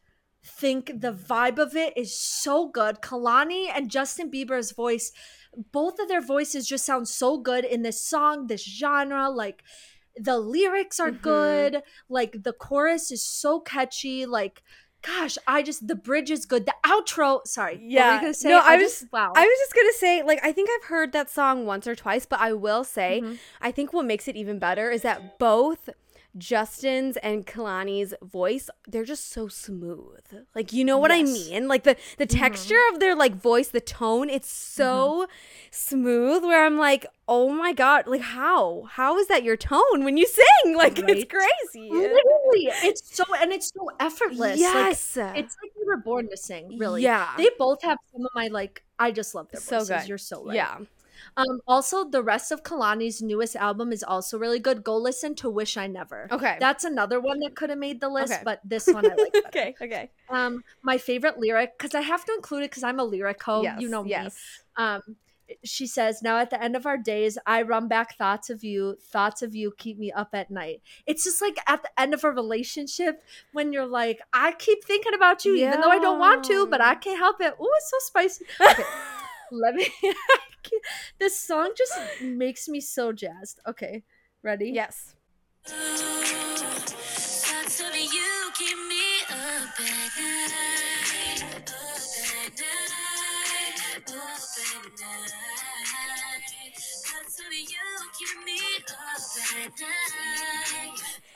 [SPEAKER 2] think the vibe of it is so good. Kehlani and Justin Bieber's voice, both of their voices just sound so good in this song, this genre. Like, the lyrics are
[SPEAKER 1] Mhm.
[SPEAKER 2] good. Like the chorus is so catchy. Like, gosh, I just the bridge is good. The outro, sorry, what were you
[SPEAKER 1] Yeah.
[SPEAKER 2] gonna say?
[SPEAKER 1] No, I
[SPEAKER 2] just
[SPEAKER 1] was-
[SPEAKER 2] wow.
[SPEAKER 1] I was just gonna say, like, I think I've heard that song once or twice, but I will say,
[SPEAKER 2] Mhm.
[SPEAKER 1] I think what makes it even better is that both Justin's and Kehlani's voice, they're just so smooth. Like, you know what I mean? Like the the mm-hmm. texture of their like voice, the tone, it's so mm-hmm. smooth where I'm like, "Oh my god, like how? How is that your tone when you sing?" Like
[SPEAKER 2] Right.
[SPEAKER 1] it's crazy.
[SPEAKER 2] Literally, it's so and it's so effortless.
[SPEAKER 1] Yes.
[SPEAKER 2] Like, it's like we were born to sing. Really,
[SPEAKER 1] Yeah.
[SPEAKER 2] They both have some of my like. I just love their
[SPEAKER 1] So
[SPEAKER 2] voices.
[SPEAKER 1] good.
[SPEAKER 2] You're so right.
[SPEAKER 1] Yeah.
[SPEAKER 2] Um. Also, the rest of Kehlani's newest album is also really good. Go listen to "Wish I Never."
[SPEAKER 1] Okay.
[SPEAKER 2] That's another one that could have made the list,
[SPEAKER 1] Okay.
[SPEAKER 2] but this one I like. Better.
[SPEAKER 1] okay, okay.
[SPEAKER 2] Um, my favorite lyric because I have to include it because I'm a lyric hoe.
[SPEAKER 1] yes,
[SPEAKER 2] you know me.
[SPEAKER 1] yes.
[SPEAKER 2] Um, she says, "Now at the end of our days, I run back thoughts of you. Thoughts of you keep me up at night." It's just like at the end of a relationship when you're like, "I keep thinking about you, even though I don't want to, but I can't help it." Ooh, it's so spicy. Okay, let me. this song just makes me so jazzed. Okay, ready?
[SPEAKER 1] yes.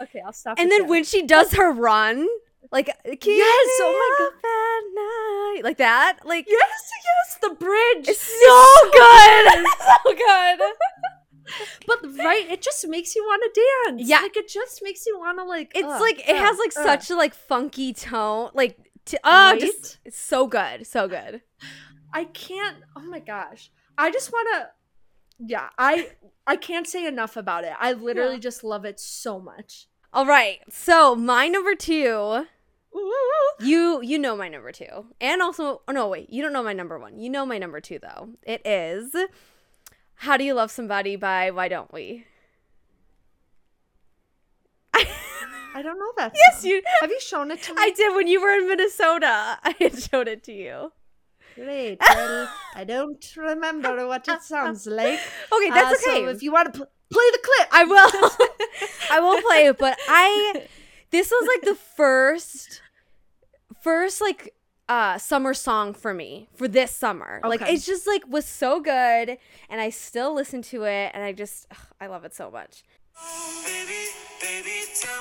[SPEAKER 2] Okay, I'll stop.
[SPEAKER 1] And then
[SPEAKER 2] there.
[SPEAKER 1] when she does her run, like uh, keep
[SPEAKER 2] Yes, oh my
[SPEAKER 1] night, like that, like
[SPEAKER 2] yes, yes, the bridge.
[SPEAKER 1] it's so good, so good.
[SPEAKER 2] But right, it just makes you want to dance.
[SPEAKER 1] Yeah.
[SPEAKER 2] like it just makes you want to like.
[SPEAKER 1] It's
[SPEAKER 2] ugh,
[SPEAKER 1] like it has uh, like
[SPEAKER 2] ugh.
[SPEAKER 1] such a like funky tone, like t- oh,
[SPEAKER 2] Right?
[SPEAKER 1] just it's so good, so good.
[SPEAKER 2] I can't. Oh my gosh, I just want to. Yeah, I I can't say enough about it. I literally
[SPEAKER 1] Yeah.
[SPEAKER 2] just love it so much.
[SPEAKER 1] All right, so my number two. You you know my number two, and also oh no wait you don't know my number one. You know my number two though. It is "How Do You Love Somebody" by Why Don't We.
[SPEAKER 2] I don't know that.
[SPEAKER 1] yes,
[SPEAKER 2] song.
[SPEAKER 1] you.
[SPEAKER 2] have you shown it to me?
[SPEAKER 1] I did when you were in Minnesota. I had showed it to you.
[SPEAKER 2] Great. Well, I don't remember what it sounds like.
[SPEAKER 1] Okay, that's
[SPEAKER 2] Uh,
[SPEAKER 1] okay.
[SPEAKER 2] So if you want to pl- play the clip,
[SPEAKER 1] I will. I will play it, but I. This was like the first, first like uh summer song for me for this summer. Like
[SPEAKER 2] Okay.
[SPEAKER 1] it's just like was so good, and I still listen to it, and I just ugh, I love it so much.
[SPEAKER 3] Baby, baby, tell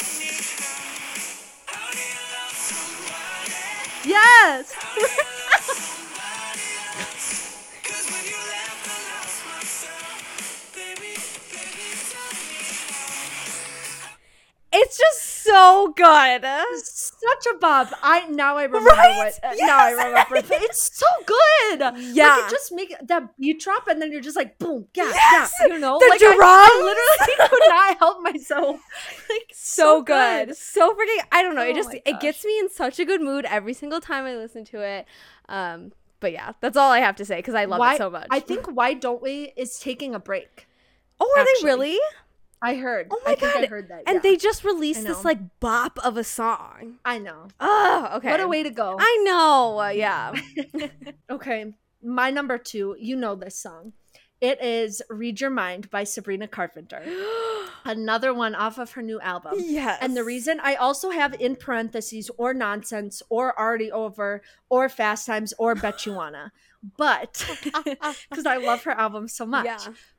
[SPEAKER 1] It's just so good.
[SPEAKER 2] Such a bob. I now I remember
[SPEAKER 1] Right?
[SPEAKER 2] what. uh, Now I
[SPEAKER 1] Yes.
[SPEAKER 2] remember. It's so good.
[SPEAKER 1] Yeah.
[SPEAKER 2] Like it just make that beat drop, and then you're just like boom, yeah,
[SPEAKER 1] Yes.
[SPEAKER 2] yeah. You know,
[SPEAKER 1] The
[SPEAKER 2] like I, I literally could not help myself. Like
[SPEAKER 1] so good. so freaking I don't know.
[SPEAKER 2] Oh
[SPEAKER 1] it just it gets me in such a good mood every single time I listen to it. Um, but yeah, that's all I have to say because I love
[SPEAKER 2] Why,
[SPEAKER 1] it so much.
[SPEAKER 2] I think why don't we is taking a break.
[SPEAKER 1] oh, are
[SPEAKER 2] actually.
[SPEAKER 1] they really?
[SPEAKER 2] I heard.
[SPEAKER 1] Oh my
[SPEAKER 2] I think
[SPEAKER 1] God.
[SPEAKER 2] I heard that.
[SPEAKER 1] And
[SPEAKER 2] yeah.
[SPEAKER 1] they just released this like bop of a song.
[SPEAKER 2] I know.
[SPEAKER 1] Oh, okay.
[SPEAKER 2] What a way to go.
[SPEAKER 1] I know. uh, yeah.
[SPEAKER 2] Okay, my number two. You know this song. It is "Read Your Mind" by Sabrina Carpenter. Another one off of her new album.
[SPEAKER 1] yes.
[SPEAKER 2] And the reason I also have in parentheses or nonsense or already over or fast times or bet you wanna, but because I love her album so much.
[SPEAKER 1] Yeah.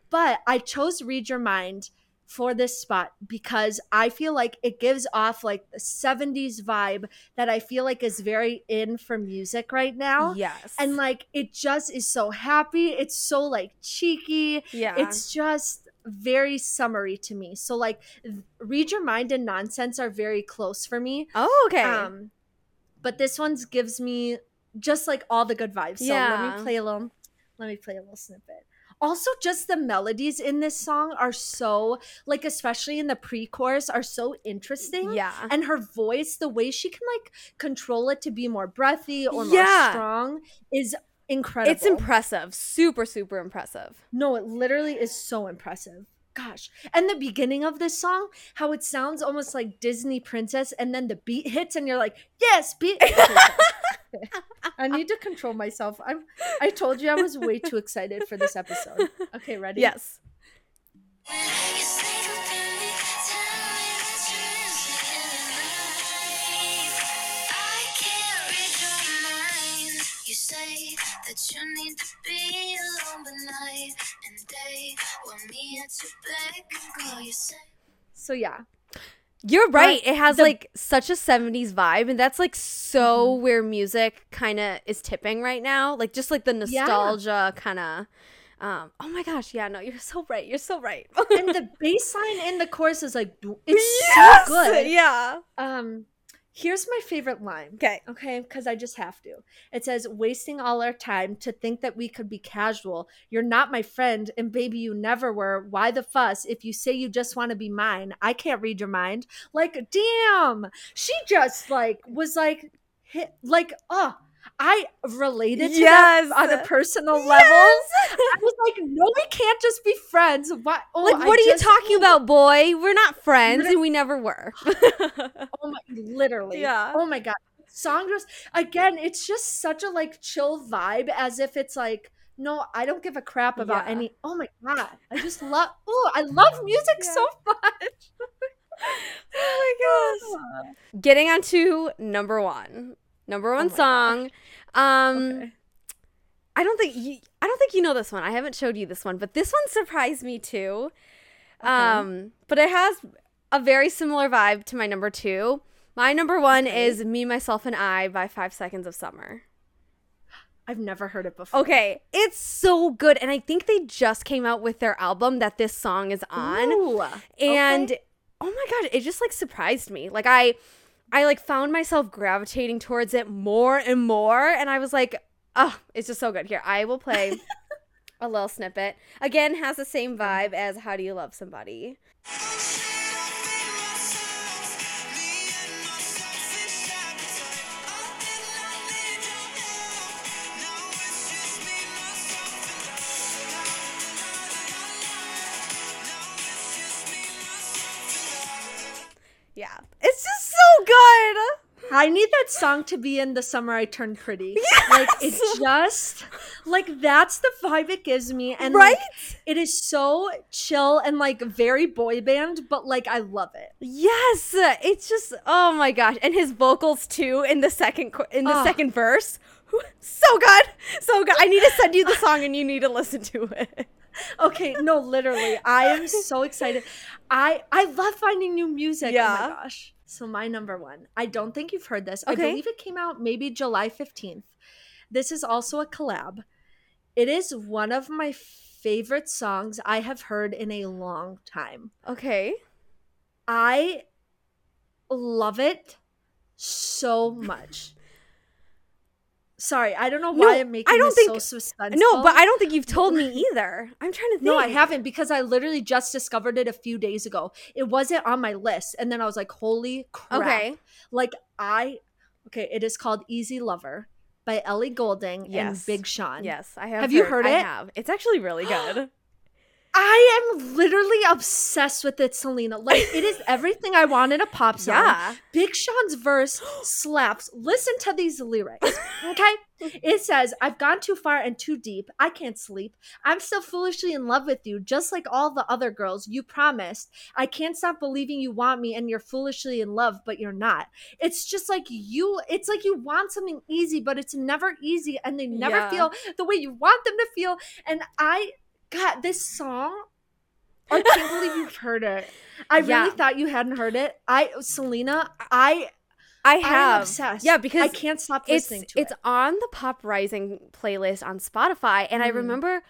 [SPEAKER 2] But I chose Read Your Mind for this spot because I feel like it gives off like the 70s vibe that I feel like is very in for music right now.
[SPEAKER 1] Yes.
[SPEAKER 2] And like it just is so happy. It's so like cheeky.
[SPEAKER 1] yeah.
[SPEAKER 2] It's just very summery to me. So like Read Your Mind and Nonsense are very close for me.
[SPEAKER 1] oh, okay.
[SPEAKER 2] Um but this one's gives me just like all the good vibes. So let me play a little let me play a little snippet. Also just the melodies in this song are so like especially in the pre-chorus are so interesting.
[SPEAKER 1] yeah.
[SPEAKER 2] And her voice, the way she can like control it to be more breathy or more strong is incredible.
[SPEAKER 1] It's impressive. Super, super impressive.
[SPEAKER 2] No, it literally is so impressive. Gosh. And the beginning of this song, how it sounds almost like Disney princess, and then the beat hits, and you're like, yes, beat. I need to control myself. I'm I told you I was way too excited for this episode. Okay, ready?
[SPEAKER 1] Yes.
[SPEAKER 2] So yeah,
[SPEAKER 1] You're right. It has
[SPEAKER 2] the-
[SPEAKER 1] like such a 70s vibe, and that's like so
[SPEAKER 2] Mm-hmm.
[SPEAKER 1] where music kind of is tipping right now. Like just like the
[SPEAKER 2] Yeah.
[SPEAKER 1] nostalgia kind of. Um, oh my gosh, yeah, no, you're so right. You're so right.
[SPEAKER 2] and the bass line in the chorus is like it's
[SPEAKER 1] Yes!
[SPEAKER 2] so good.
[SPEAKER 1] Yeah.
[SPEAKER 2] Um, here's my favorite line.
[SPEAKER 1] Okay.
[SPEAKER 2] Okay, because I just have to. It says, wasting all our time to think that we could be casual. You're not my friend, and baby, you never were. Why the fuss if you say you just want to be mine? I can't read your mind. Like, damn. She just, like, was like, hit, like, oh, I related to
[SPEAKER 1] Yes.
[SPEAKER 2] that on a personal level. I was like, no, we can't just be friends. What? Oh,
[SPEAKER 1] like,
[SPEAKER 2] I
[SPEAKER 1] what are
[SPEAKER 2] just-
[SPEAKER 1] you talking about, boy? We're not friends, and we never were.
[SPEAKER 2] Oh my, literally.
[SPEAKER 1] Yeah.
[SPEAKER 2] Oh my god. Song just again, it's just such a like chill vibe as if it's like no, I don't give a crap about
[SPEAKER 1] Yeah.
[SPEAKER 2] any. Oh my god, I just love. Oh, I love music
[SPEAKER 1] Yeah.
[SPEAKER 2] so much.
[SPEAKER 1] oh my gosh. Getting on to number one. Number one
[SPEAKER 2] my
[SPEAKER 1] song. Um
[SPEAKER 2] Okay.
[SPEAKER 1] I don't think you, I don't think you know this one. I haven't showed you this one, but this one surprised me too. Um, but it has a very similar vibe to my number two. My number one
[SPEAKER 2] Okay.
[SPEAKER 1] is "Me, Myself, and I" by Five Seconds of Summer.
[SPEAKER 2] I've never heard it before.
[SPEAKER 1] Okay, it's so good, and I think they just came out with their album that this song is on.
[SPEAKER 2] Ooh,
[SPEAKER 1] and
[SPEAKER 2] okay.
[SPEAKER 1] oh my god it just like surprised me like i i like found myself gravitating towards it more and more and i was like oh it's just so good. Here i will play a little snippet. Again has the same vibe as how do you love somebody
[SPEAKER 2] I need that song to be in the summer I turned pretty. Like it just like that's the vibe it gives me and like,
[SPEAKER 1] right
[SPEAKER 2] it is so chill and like very boy band, but like I love it.
[SPEAKER 1] yes it's just oh my gosh and his vocals too in the second in the
[SPEAKER 2] Ah.
[SPEAKER 1] second verse so good so good i need to send you the song and you need to listen to it
[SPEAKER 2] Okay, no, literally. I am so excited. I I love finding new music. Oh
[SPEAKER 1] Yeah.
[SPEAKER 2] my gosh. So my number one. I don't think you've heard this. I believe it came out maybe July 15th. This is also a collab. It is one of my favorite songs I have heard in a long time.
[SPEAKER 1] okay
[SPEAKER 2] I love it so much. Sorry, I don't know
[SPEAKER 1] No,
[SPEAKER 2] why I'm making
[SPEAKER 1] I don't
[SPEAKER 2] this
[SPEAKER 1] think-
[SPEAKER 2] so suspenseful.
[SPEAKER 1] No, but I don't think you've told me either. I'm trying to think.
[SPEAKER 2] No, I haven't because I literally just discovered it a few days ago. It wasn't on my list. And then I was like, holy crap.
[SPEAKER 1] Okay.
[SPEAKER 2] Like, I, okay, it is called Easy Lover by Ellie Goulding and
[SPEAKER 1] Yes.
[SPEAKER 2] Big Sean.
[SPEAKER 1] Yes, I have.
[SPEAKER 2] Have you heard
[SPEAKER 1] I
[SPEAKER 2] it?
[SPEAKER 1] have. It's actually really good.
[SPEAKER 2] I am literally obsessed with it, Selena. Like, it is everything I want in a pop song.
[SPEAKER 1] yeah.
[SPEAKER 2] Big Sean's verse slaps. Listen to these lyrics, okay? It says, I've gone too far and too deep. I can't sleep. I'm still foolishly in love with you, just like all the other girls. You promised. I can't stop believing you want me and you're foolishly in love, but you're not. It's just like you, it's like you want something easy, but it's never easy and they never
[SPEAKER 1] Yeah.
[SPEAKER 2] feel the way you want them to feel. And I, God, this song, I can't believe you've heard it. I
[SPEAKER 1] Yeah.
[SPEAKER 2] really thought you hadn't heard it. I, Selena, I,
[SPEAKER 1] I
[SPEAKER 2] I'm
[SPEAKER 1] have.
[SPEAKER 2] obsessed.
[SPEAKER 1] Yeah, because
[SPEAKER 2] I can't stop
[SPEAKER 1] it's
[SPEAKER 2] listening to
[SPEAKER 1] it's
[SPEAKER 2] it.
[SPEAKER 1] It's on the Pop Rising playlist on Spotify, and I
[SPEAKER 2] Mhm.
[SPEAKER 1] remember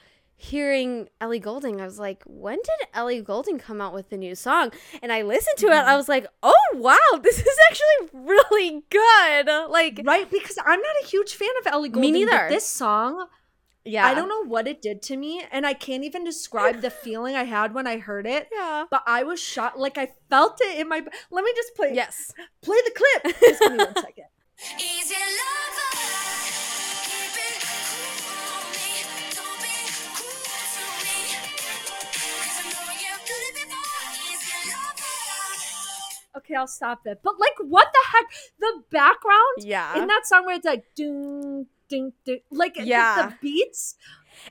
[SPEAKER 1] hearing Ellie Goulding. I was like, when did Ellie Goulding come out with the new song? And I listened to it.
[SPEAKER 2] Mm-hmm.
[SPEAKER 1] I was like, oh wow, this is actually really good. Like,
[SPEAKER 2] Right? Because I'm not a huge fan of Ellie
[SPEAKER 1] Me
[SPEAKER 2] Goulding.
[SPEAKER 1] neither.
[SPEAKER 2] But this song,
[SPEAKER 1] yeah,
[SPEAKER 2] I don't know what it did to me, and I can't even describe the feeling I had when I heard it.
[SPEAKER 1] Yeah.
[SPEAKER 2] But I was shot Like I felt it in my. Let me just play.
[SPEAKER 1] Yes.
[SPEAKER 2] Play the clip. Just give me one second.
[SPEAKER 3] Easy lover, keep it cool on me. Don't be cruel to me. 'Cause I know you've done it before. Easy lover.
[SPEAKER 2] Okay, I'll stop it. But like, what the heck? The background
[SPEAKER 1] Yeah.
[SPEAKER 2] in that song where it's like ding, ding, ding, like
[SPEAKER 1] Yeah.
[SPEAKER 2] the, beats.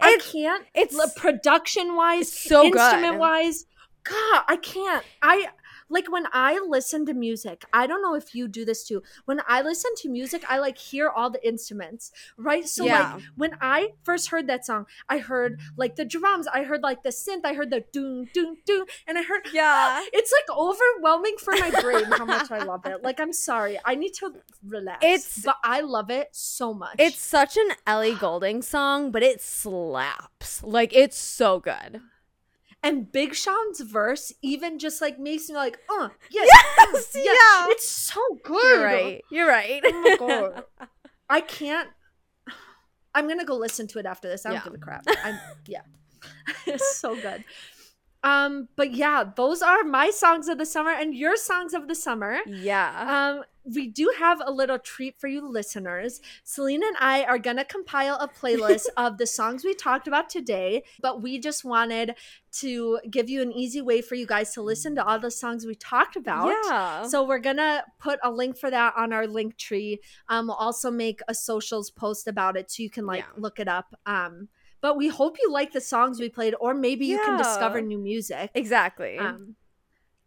[SPEAKER 2] I can't.
[SPEAKER 1] it's-
[SPEAKER 2] production wise,
[SPEAKER 1] so good.
[SPEAKER 2] instrument wise. God, I can't. I like when I listen to music, I don't know if you do this too. When I listen to music, I like hear all the instruments, right? So
[SPEAKER 1] Yeah.
[SPEAKER 2] like when I first heard that song, I heard like the drums, I heard like the synth, I heard the doom doom doom, and I heard
[SPEAKER 1] Yeah.
[SPEAKER 2] it's like overwhelming for my brain how much I love it. Like I'm sorry, I need to relax.
[SPEAKER 1] It's-
[SPEAKER 2] but I love it so much.
[SPEAKER 1] It's such an Ellie Goulding song, but it slaps. Like it's so good.
[SPEAKER 2] And Big Sean's verse even just like makes me like, uh, yes,
[SPEAKER 1] Yes,
[SPEAKER 2] uh,
[SPEAKER 1] yeah.
[SPEAKER 2] It's so good.
[SPEAKER 1] You're right. You're right.
[SPEAKER 2] Oh my god. I can't. I'm gonna go listen to it after this. I don't
[SPEAKER 1] Yeah.
[SPEAKER 2] give a crap. I'm yeah. it's so good. Um, but yeah, those are my songs of the summer and your songs of the summer.
[SPEAKER 1] yeah.
[SPEAKER 2] Um, we do have a little treat for you listeners. Selena and I are gonna compile a playlist of the songs we talked about today, but we just wanted to give you an easy way for you guys to listen to all the songs we talked about.
[SPEAKER 1] Yeah.
[SPEAKER 2] So we're gonna put a link for that on our Linktree. Um, we'll also make a socials post about it so you can like
[SPEAKER 1] Yeah.
[SPEAKER 2] look it up. Um, but we hope you like the songs we played, or maybe you can discover new music.
[SPEAKER 1] exactly.
[SPEAKER 2] Um,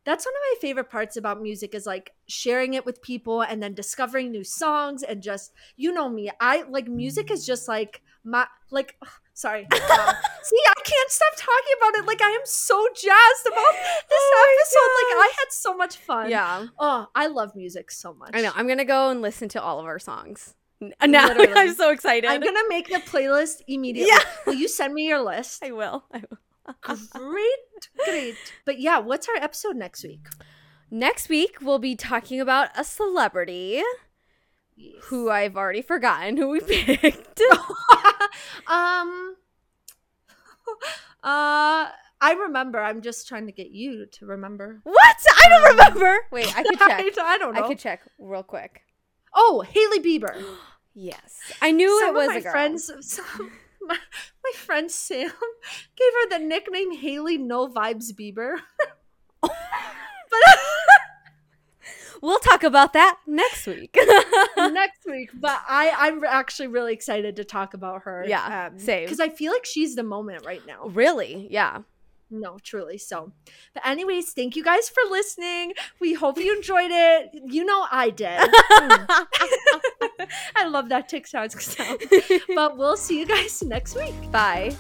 [SPEAKER 2] that's one of my favorite parts about music is like sharing it with people and then discovering new songs and just you know me i like music is just like my like sorry um, see i can't stop talking about it like i am so jazzed about this
[SPEAKER 1] Oh
[SPEAKER 2] episode like i had so much fun
[SPEAKER 1] yeah.
[SPEAKER 2] oh i love music so much
[SPEAKER 1] I know. I'm gonna go and listen to all of our songs. Now
[SPEAKER 2] Literally.
[SPEAKER 1] I'm so excited.
[SPEAKER 2] i'm gonna make the playlist immediately
[SPEAKER 1] Yeah.
[SPEAKER 2] will you send me your list
[SPEAKER 1] I will. I will.
[SPEAKER 2] Great great but yeah what's our episode next week
[SPEAKER 1] Next week we'll be talking about a celebrity who I've already forgotten who we picked.
[SPEAKER 2] um uh I remember. I'm just trying to get you to remember.
[SPEAKER 1] what? I don't remember. Wait, I could check.
[SPEAKER 2] I, I don't know.
[SPEAKER 1] I could check real quick.
[SPEAKER 2] oh, Hailey Bieber.
[SPEAKER 1] Yes, I knew
[SPEAKER 2] some
[SPEAKER 1] it was
[SPEAKER 2] of my
[SPEAKER 1] a girl.
[SPEAKER 2] friends some, my, my friend Sam gave her the nickname Hailey No Vibes Bieber. but
[SPEAKER 1] We'll talk about that next week.
[SPEAKER 2] next week. But I, I'm actually really excited to talk about her.
[SPEAKER 1] Yeah, um, same.
[SPEAKER 2] Because I feel like she's the moment right now.
[SPEAKER 1] really? Yeah.
[SPEAKER 2] No, truly. So, but anyways, thank you guys for listening. We hope you enjoyed it. You know I did. Hmm. I love that TikTok sound. But we'll see you guys next week.
[SPEAKER 1] Bye.